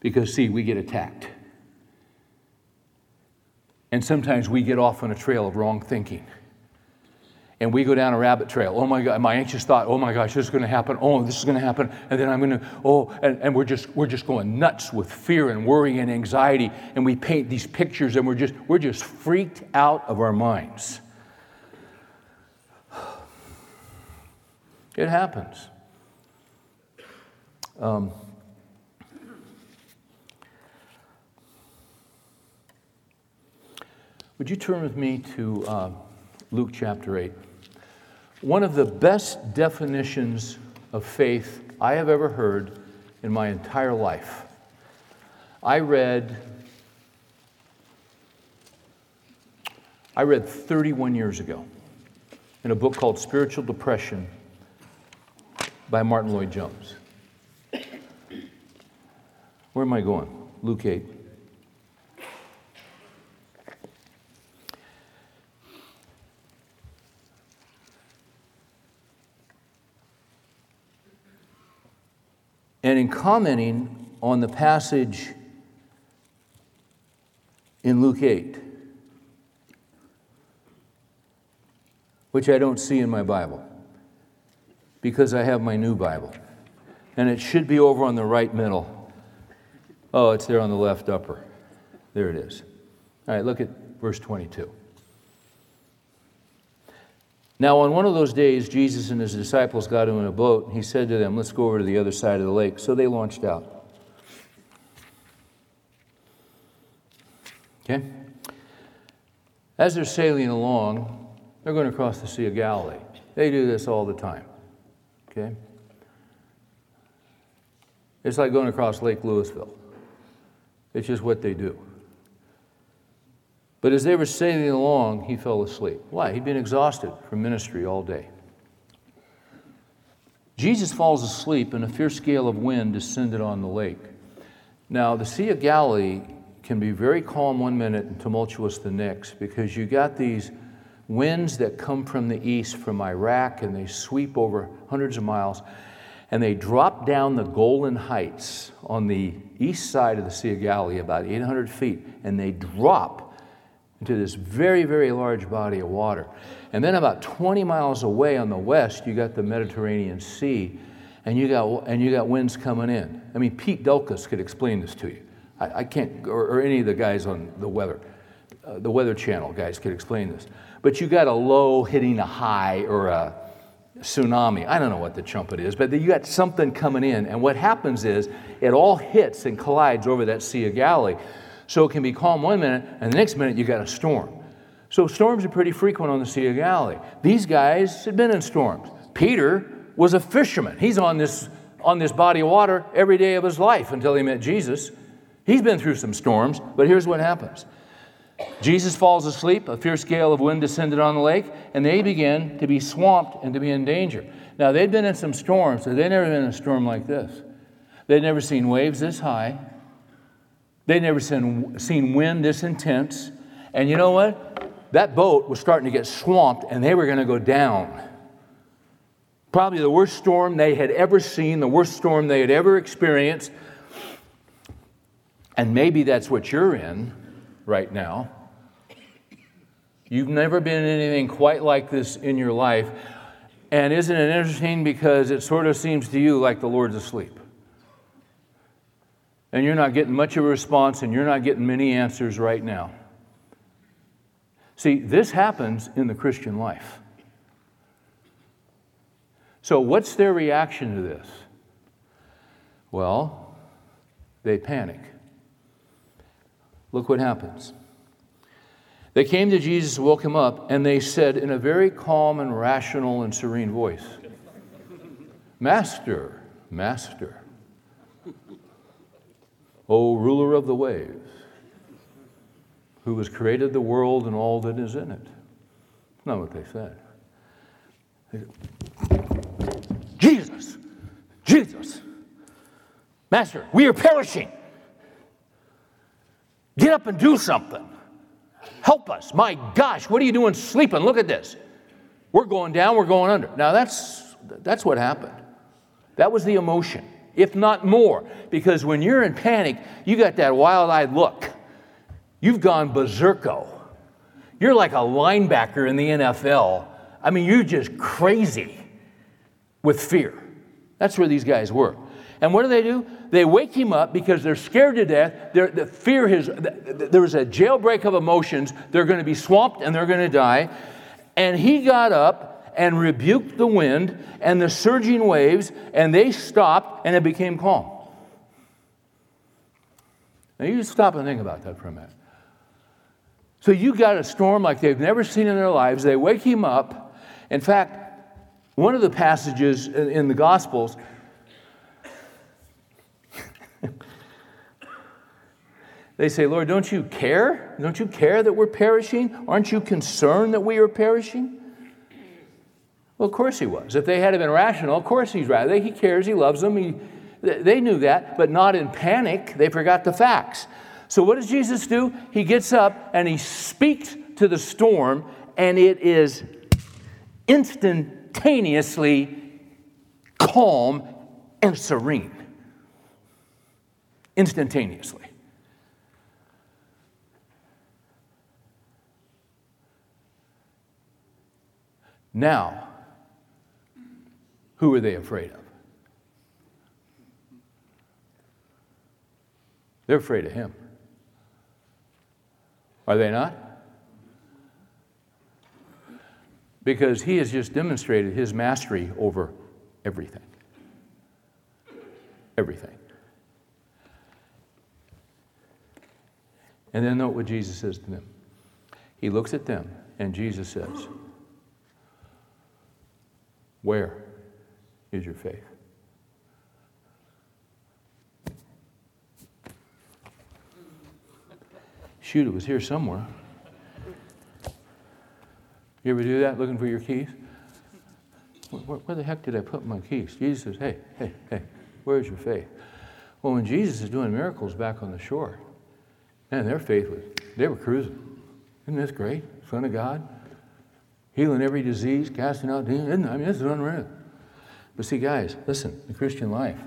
Because, see, we get attacked. And sometimes we get off on a trail of wrong thinking. And we go down a rabbit trail. Oh my God, my anxious thought, oh my gosh, this is going to happen. Oh, this is going to happen. And then I'm going to, oh, and, and we're just we're just going nuts with fear and worry and anxiety. And we paint these pictures and we're just we're just freaked out of our minds. It happens. Um, would you turn with me to uh, Luke chapter 8? One of the best definitions of faith I have ever heard in my entire life. I read I read 31 years ago in a book called Spiritual Depression by Martyn Lloyd-Jones. Where am I going? Luke 8. And in commenting on the passage in Luke 8, which I don't see in my Bible because I have my new Bible. And it should be over on the right middle. Oh, it's there on the left upper. There it is. All right, look at verse 22. Now, on one of those days, Jesus and his disciples got him in a boat, and he said to them, Let's go over to the other side of the lake. So they launched out. Okay? As they're sailing along, they're going to cross the Sea of Galilee. They do this all the time. Okay? It's like going across Lake Lewisville. It's just what they do. But as they were sailing along, he fell asleep. Why? He'd been exhausted from ministry all day. Jesus falls asleep, and a fierce gale of wind descended on the lake. Now, the Sea of Galilee can be very calm one minute and tumultuous the next because you got these winds that come from the east, from Iraq, and they sweep over hundreds of miles, and they drop down the Golan Heights on the east side of the Sea of Galilee, about 800 feet, and they drop into this very, very large body of water. And then about 20 miles away on the west, you got the Mediterranean Sea, and you got, and you got winds coming in. I mean, Pete Delkus could explain this to you. I, I can't, or, or, any of the guys on the weather, uh, the Weather Channel guys could explain this. But you got a low hitting a high or a tsunami. I don't know what the trumpet is, but you got something coming in. And what happens is it all hits and collides over that Sea of Galilee. So it can be calm one minute, and the next minute you got a storm. So storms are pretty frequent on the Sea of Galilee. These guys had been in storms. Peter was a fisherman. He's on this, on this body of water every day of his life until he met Jesus. He's been through some storms, but here's what happens. Jesus falls asleep, a fierce gale of wind descended on the lake, and they begin to be swamped and to be in danger. Now, they'd been in some storms, but they'd never been in a storm like this. They'd never seen waves this high. They'd never seen, seen wind this intense. And you know what? That boat was starting to get swamped and they were going to go down. Probably the worst storm they had ever seen, the worst storm they had ever experienced. And maybe that's what you're in right now. You've never been in anything quite like this in your life. And isn't it interesting because it sort of seems to you like the Lord's asleep? And you're not getting much of a response and you're not getting many answers right now. See, this happens in the Christian life. So, what's their reaction to this? Well, they panic. Look what happens. They came to Jesus, woke him up, and they said in a very calm and rational and serene voice, Master, Master. O ruler of the waves, who has created the world and all that is in it. Not what they said. Jesus, Jesus, Master, we are perishing. Get up and do something. Help us. My gosh, what are you doing sleeping? Look at this. We're going down, we're going under. Now that's that's what happened. That was the emotion if not more. Because when you're in panic, you got that wild eyed look. You've gone berserko. You're like a linebacker in the NFL I mean, you're just crazy with fear. That's where these guys were. And what do they do? They wake him up because they're scared to death. They're, the fear his, there was a jailbreak of emotions. They're going to be swamped and they're going to die. And he got up and rebuked the wind and the surging waves, and they stopped and it became calm. Now you stop and think about that for a minute. So you got a storm like they've never seen in their lives. They wake him up. In fact, one of the passages in the Gospels [LAUGHS] They say, Lord, don't you care? Don't you care that we're perishing? Aren't you concerned that we are perishing? Well, of course he was. If they had been rational, of course he's right. He cares, he loves them. He, they knew that, but not in panic. They forgot the facts. So, what does Jesus do? He gets up and he speaks to the storm, and it is instantaneously calm and serene. Instantaneously. Now, who are they afraid of? They're afraid of him. Are they not? Because he has just demonstrated his mastery over everything. Everything. And then note what Jesus says to them. He looks at them, and Jesus says, where is your faith? Shoot, it was here somewhere. You ever do that looking for your keys? Where, where, the heck did I put my keys? Jesus says, Hey, hey, hey, where's your faith? Well, when Jesus is doing miracles back on the shore, man, their faith was, they were cruising. Isn't this great? Son of God healing every disease, casting out demons. I mean, this is unreal. But see, guys, listen, the Christian life,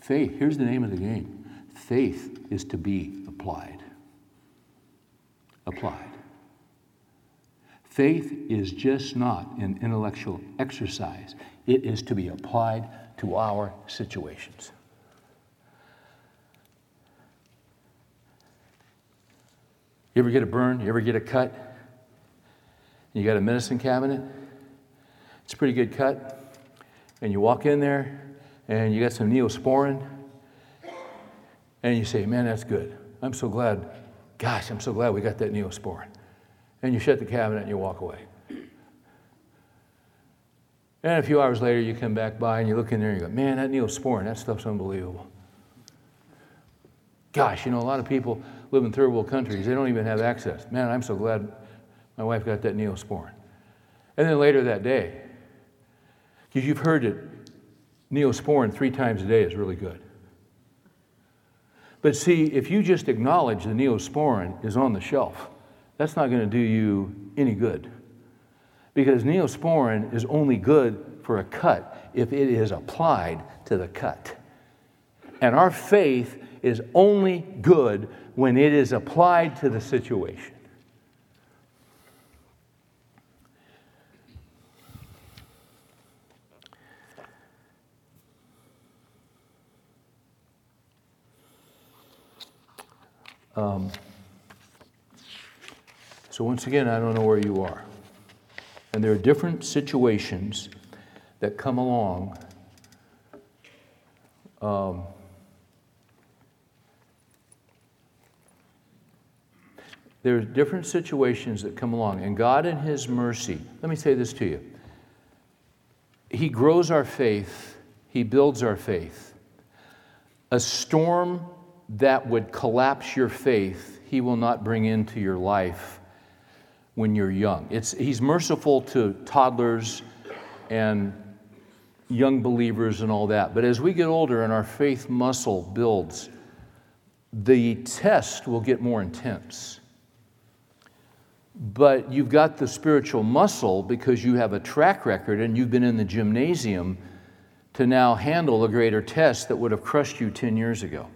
faith, here's the name of the game faith is to be applied. Applied. Faith is just not an intellectual exercise, it is to be applied to our situations. You ever get a burn? You ever get a cut? You got a medicine cabinet, it's a pretty good cut. And you walk in there and you got some neosporin, and you say, Man, that's good. I'm so glad. Gosh, I'm so glad we got that neosporin. And you shut the cabinet and you walk away. And a few hours later, you come back by and you look in there and you go, Man, that neosporin, that stuff's unbelievable. Gosh, you know, a lot of people live in third world countries, they don't even have access. Man, I'm so glad my wife got that neosporin. And then later that day, because you've heard it, neosporin three times a day is really good. But see, if you just acknowledge the neosporin is on the shelf, that's not going to do you any good. Because neosporin is only good for a cut if it is applied to the cut. And our faith is only good when it is applied to the situation. Um, so, once again, I don't know where you are. And there are different situations that come along. Um, there are different situations that come along, and God, in His mercy, let me say this to you He grows our faith, He builds our faith. A storm that would collapse your faith, He will not bring into your life when you're young. It's, he's merciful to toddlers and young believers and all that. But as we get older and our faith muscle builds, the test will get more intense. But you've got the spiritual muscle because you have a track record and you've been in the gymnasium to now handle a greater test that would have crushed you 10 years ago.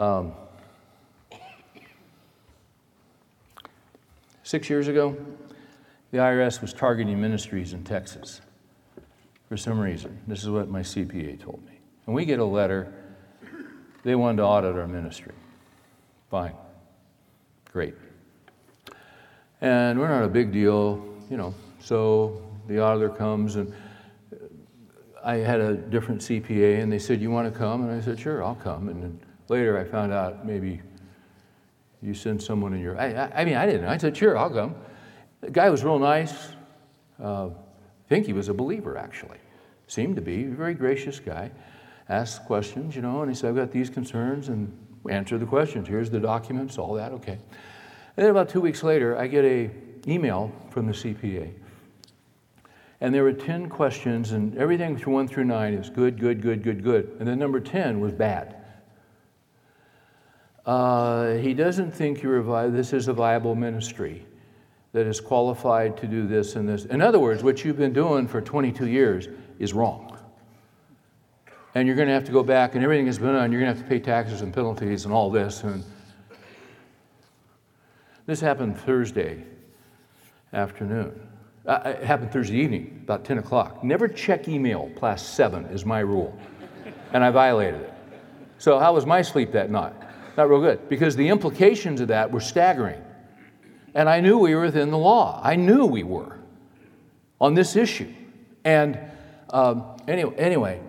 Um, six years ago, the IRS was targeting ministries in Texas for some reason. This is what my CPA told me. And we get a letter, they wanted to audit our ministry. Fine. Great. And we're not a big deal, you know. So the auditor comes and I had a different CPA and they said, You want to come? And I said, Sure, I'll come. And later I found out maybe you send someone in your. I, I, I mean, I didn't. I said, Sure, I'll come. The guy was real nice. Uh, I think he was a believer, actually. Seemed to be. A very gracious guy. Asked questions, you know, and he said, I've got these concerns and answer the questions. Here's the documents, all that, okay. And then about two weeks later, I get a email from the CPA. And there were 10 questions, and everything from 1 through 9 is good, good, good, good, good. And then number 10 was bad. Uh, he doesn't think you're a, this is a viable ministry that is qualified to do this and this. In other words, what you've been doing for 22 years is wrong. And you're going to have to go back, and everything has been done. You're going to have to pay taxes and penalties and all this. And this happened Thursday afternoon. Uh, it happened Thursday evening, about 10 o'clock. Never check email past 7 is my rule. And I violated it. So, how was my sleep that night? Not real good, because the implications of that were staggering. And I knew we were within the law. I knew we were on this issue. And um, anyway, anyway,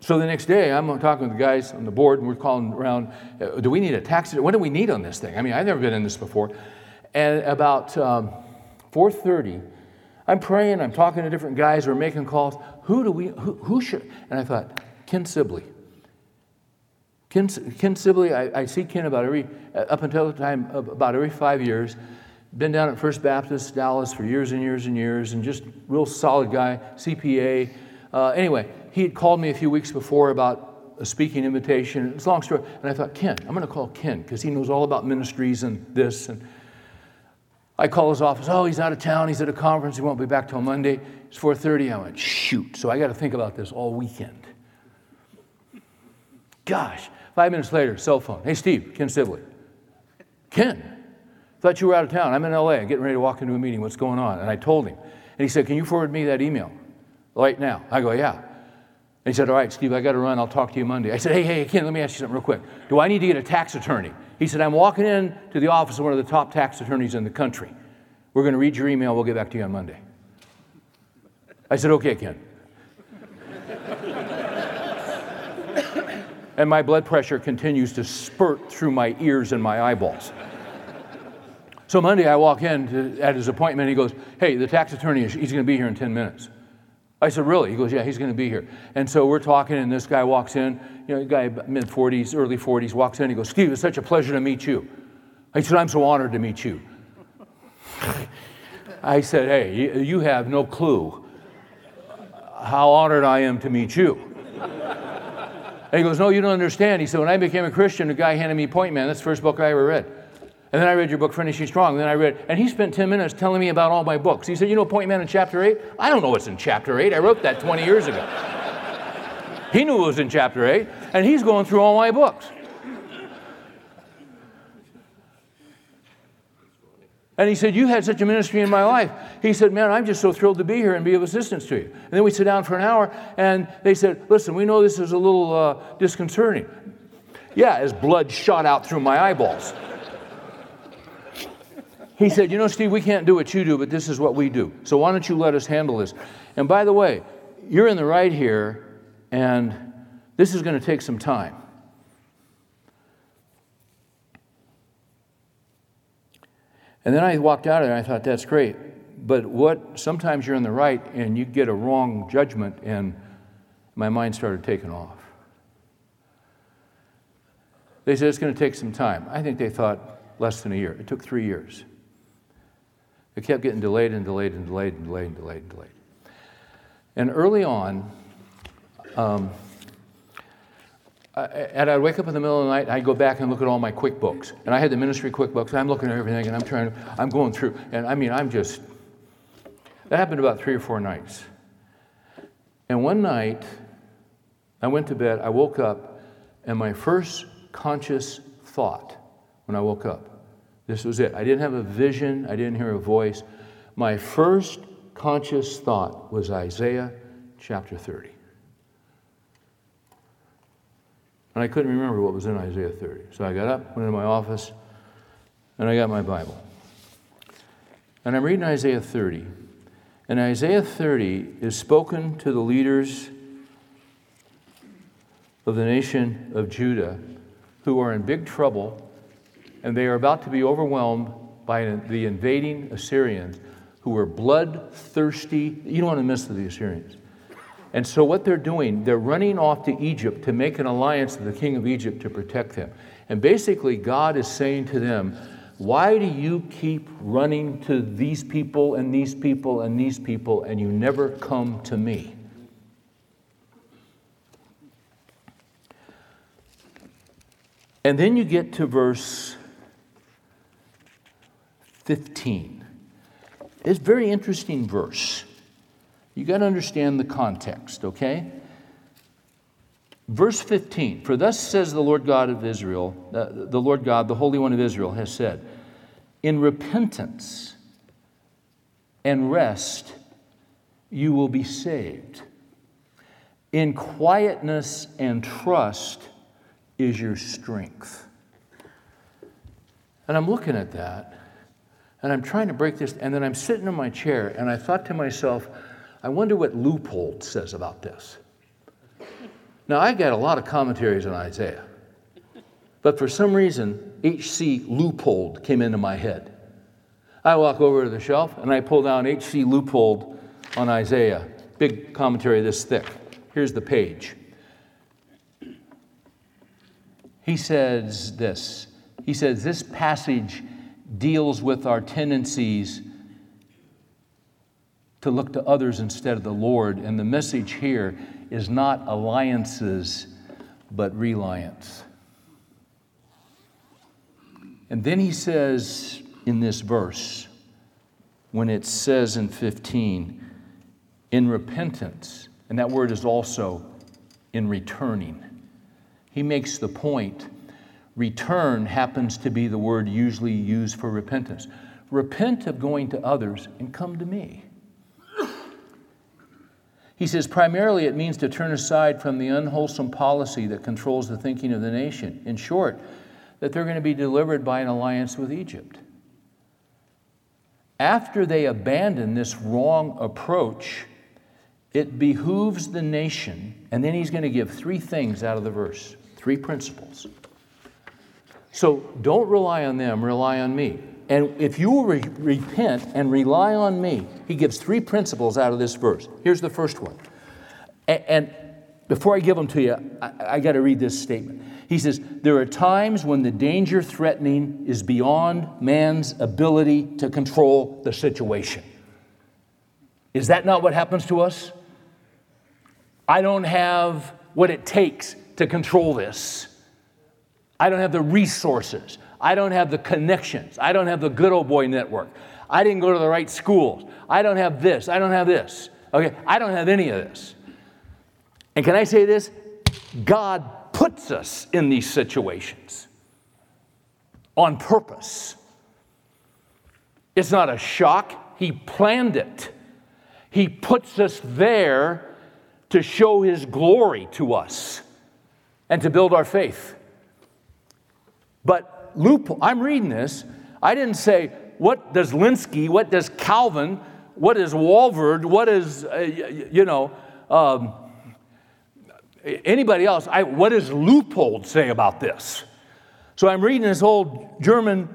so the next day, I'm talking with the guys on the board, and we're calling around. Do we need a tax? What do we need on this thing? I mean, I've never been in this before. And about um, 4:30, I'm praying. I'm talking to different guys. We're making calls. Who do we? Who, who should? And I thought, Ken Sibley. Ken, Ken Sibley. I, I see Ken about every up until the time about every five years. Been down at First Baptist Dallas for years and years and years, and just real solid guy, CPA. Uh, anyway, he had called me a few weeks before about a speaking invitation. It's a long story. And I thought, Ken, I'm going to call Ken because he knows all about ministries and this. And I call his office. Oh, he's out of town. He's at a conference. He won't be back till Monday. It's 4:30. I went, shoot. So I got to think about this all weekend. Gosh. Five minutes later, cell phone. Hey, Steve, Ken Sibley. Ken, Thought you were out of town. I'm in LA. I'm getting ready to walk into a meeting. What's going on? And I told him. And he said, Can you forward me that email right now? I go, Yeah. And he said, All right, Steve, I got to run. I'll talk to you Monday. I said, Hey, hey, Ken, let me ask you something real quick. Do I need to get a tax attorney? He said, I'm walking in to the office of one of the top tax attorneys in the country. We're going to read your email. We'll get back to you on Monday. I said, Okay, Ken. And my blood pressure continues to spurt through my ears and my eyeballs. So Monday I walk in to, at his appointment. He goes, Hey, the tax attorney, he's going to be here in 10 minutes. I said, Really? He goes, Yeah, he's going to be here. And so we're talking, and this guy walks in, you know, guy mid 40s, early 40s, walks in. He goes, Steve, it's such a pleasure to meet you. I said, I'm so honored to meet you. I said, Hey, you have no clue how honored I am to meet you. And he goes, No, you don't understand. He said, When I became a Christian, a guy handed me Point Man. That's the first book I ever read. And then I read your book, Finishing Strong. And then I read, and he spent 10 minutes telling me about all my books. He said, You know Point Man in chapter 8? I don't know what's in chapter 8. I wrote that 20 years ago. [LAUGHS] he knew it was in chapter 8, and he's going through all my books. And he said, You had such a ministry in my life. He said, Man, I'm just so thrilled to be here and be of assistance to you. And then we sit down for an hour, and they said, Listen, we know this is a little uh, disconcerting. Yeah, as blood shot out through my eyeballs. He said, You know, Steve, we can't do what you do, but this is what we do. So why don't you let us handle this? And by the way, you're in the right here, and this is going to take some time. And then I walked out of there and I thought, that's great. But what sometimes you're in the right and you get a wrong judgment, and my mind started taking off. They said it's going to take some time. I think they thought less than a year. It took three years. It kept getting delayed and delayed and delayed and delayed and delayed and delayed. And early on, um, I, and I'd wake up in the middle of the night, I'd go back and look at all my QuickBooks. And I had the ministry QuickBooks, I'm looking at everything, and I'm trying I'm going through, and I mean, I'm just, that happened about three or four nights. And one night, I went to bed, I woke up, and my first conscious thought when I woke up this was it. I didn't have a vision, I didn't hear a voice. my first conscious thought was Isaiah chapter 30. And I couldn't remember what was in Isaiah 30. So I got up, went into my office, and I got my Bible. And I'm reading Isaiah 30. And Isaiah 30 is spoken to the leaders of the nation of Judah who are in big trouble and they are about to be overwhelmed by the invading Assyrians who are bloodthirsty. You don't want to miss the Assyrians. And so, what they're doing, they're running off to Egypt to make an alliance with the king of Egypt to protect them. And basically, God is saying to them, Why do you keep running to these people and these people and these people and you never come to me? And then you get to verse 15. It's a very interesting verse. You got to understand the context, okay? Verse 15 For thus says the Lord God of Israel, the Lord God, the Holy One of Israel, has said, In repentance and rest you will be saved. In quietness and trust is your strength. And I'm looking at that, and I'm trying to break this, and then I'm sitting in my chair, and I thought to myself, I wonder what Leupold says about this. Now, I got a lot of commentaries on Isaiah, but for some reason, H.C. Leupold came into my head. I walk over to the shelf and I pull down H.C. Leupold on Isaiah, big commentary this thick. Here's the page. He says this He says, This passage deals with our tendencies to look to others instead of the Lord. And the message here is not alliances, but reliance. And then he says in this verse, when it says in 15, in repentance, and that word is also in returning. He makes the point return happens to be the word usually used for repentance. Repent of going to others and come to me. He says, primarily it means to turn aside from the unwholesome policy that controls the thinking of the nation. In short, that they're going to be delivered by an alliance with Egypt. After they abandon this wrong approach, it behooves the nation, and then he's going to give three things out of the verse, three principles. So don't rely on them, rely on me. And if you will re- repent and rely on me, he gives three principles out of this verse. Here's the first one. And, and before I give them to you, I, I got to read this statement. He says, There are times when the danger threatening is beyond man's ability to control the situation. Is that not what happens to us? I don't have what it takes to control this. I don't have the resources. I don't have the connections. I don't have the good old boy network. I didn't go to the right schools. I don't have this. I don't have this. Okay, I don't have any of this. And can I say this? God puts us in these situations on purpose. It's not a shock, He planned it. He puts us there to show His glory to us and to build our faith. But Leupold. I'm reading this. I didn't say, what does Lenski, what does Calvin, what is Walvoord, what is, uh, you know, um, anybody else, I, what does Leupold say about this? So I'm reading this old German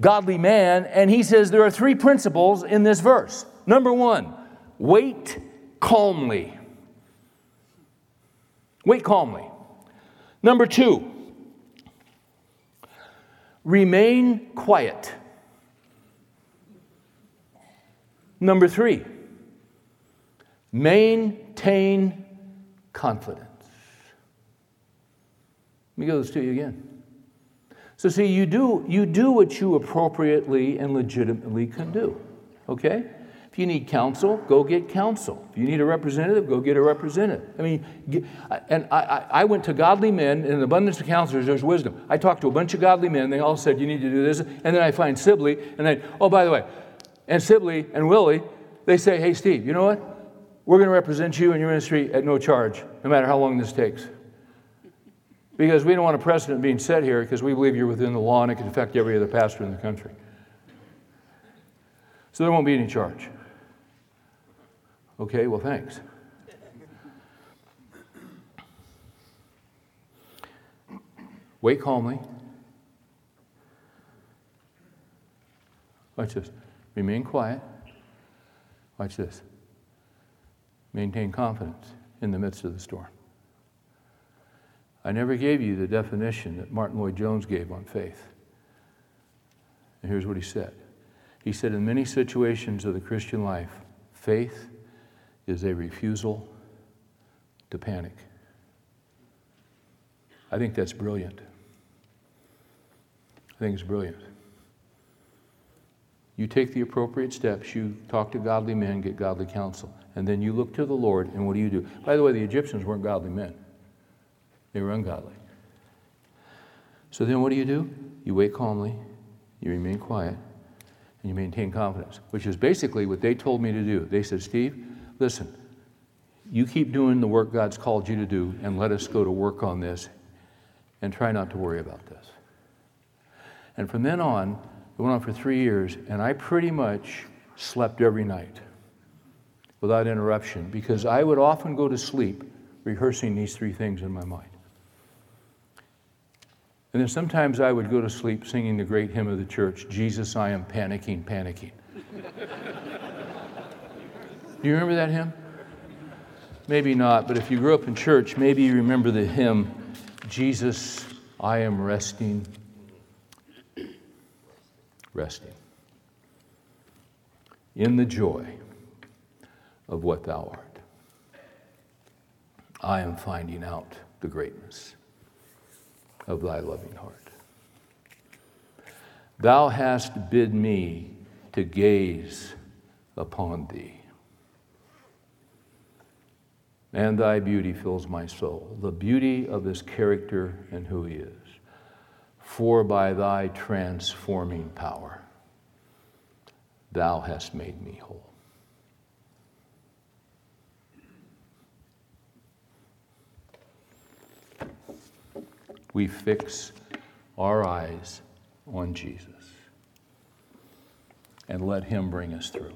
godly man, and he says there are three principles in this verse. Number one, wait calmly. Wait calmly. Number two, Remain quiet. Number three, maintain confidence. Let me go those to you again. So, see, you do, you do what you appropriately and legitimately can do, okay? If you need counsel, go get counsel. If you need a representative, go get a representative. I mean, and I, I went to godly men, in an abundance of counselors, there's wisdom. I talked to a bunch of godly men, they all said, You need to do this. And then I find Sibley, and then, oh, by the way, and Sibley and Willie, they say, hey, Steve, you know what? We're going to represent you and your ministry at no charge, no matter how long this takes. Because we don't want a precedent being set here because we believe you're within the law and it can affect every other pastor in the country. So there won't be any charge. Okay, well, thanks. Wait calmly. Watch this. Remain quiet. Watch this. Maintain confidence in the midst of the storm. I never gave you the definition that Martyn Lloyd-Jones gave on faith. And here's what he said He said, In many situations of the Christian life, faith is a refusal to panic. I think that's brilliant. I think it's brilliant. You take the appropriate steps, you talk to godly men, get godly counsel, and then you look to the Lord, and what do you do? By the way, the Egyptians weren't godly men. They were ungodly. So then what do you do? You wait calmly, you remain quiet, and you maintain confidence, which is basically what they told me to do. They said, Steve, listen, you keep doing the work God's called you to do, and let us go to work on this, and try not to worry about this. And from then on, it went on for three years, and I pretty much slept every night without interruption because I would often go to sleep rehearsing these three things in my mind. And then sometimes I would go to sleep singing the great hymn of the church, Jesus, I am panicking, panicking. Do you remember that hymn? Maybe not, but if you grew up in church, maybe you remember the hymn, Jesus, I am resting, resting in the joy of what thou art. I am finding out the greatness of thy loving heart. Thou hast bid me to gaze upon thee. And thy beauty fills my soul, the beauty of his character and who he is. For by thy transforming power, thou hast made me whole. we fix our eyes on Jesus and let Him bring us through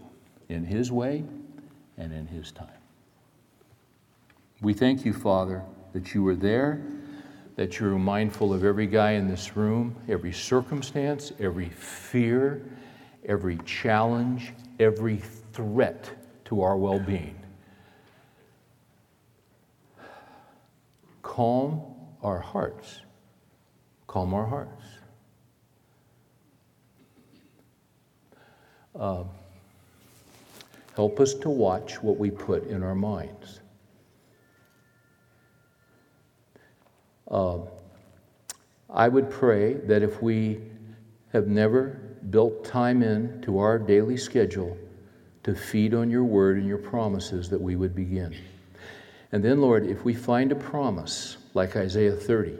in His way and in His time. We thank you, Father, that you were there, that you're mindful of every guy in this room, every circumstance, every fear, every challenge, every threat to our well being. Calm our hearts calm our hearts. Uh, help us to watch what we put in our minds. Uh, I would pray that if we have never built time in to our daily schedule to feed on your word and your promises, that we would begin. And then, Lord, if we find a promise like Isaiah 30,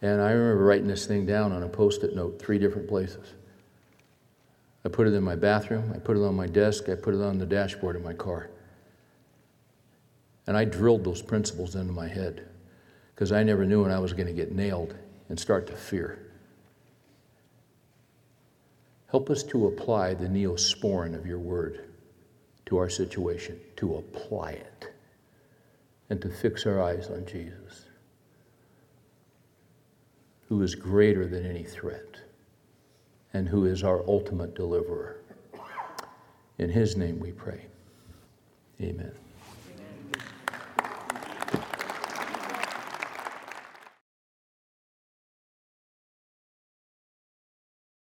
and I remember writing this thing down on a post it note, three different places. I put it in my bathroom, I put it on my desk, I put it on the dashboard of my car. And I drilled those principles into my head because I never knew when I was going to get nailed and start to fear. Help us to apply the neosporin of your word to our situation, to apply it, and to fix our eyes on Jesus who is greater than any threat and who is our ultimate deliverer. In his name we pray. Amen.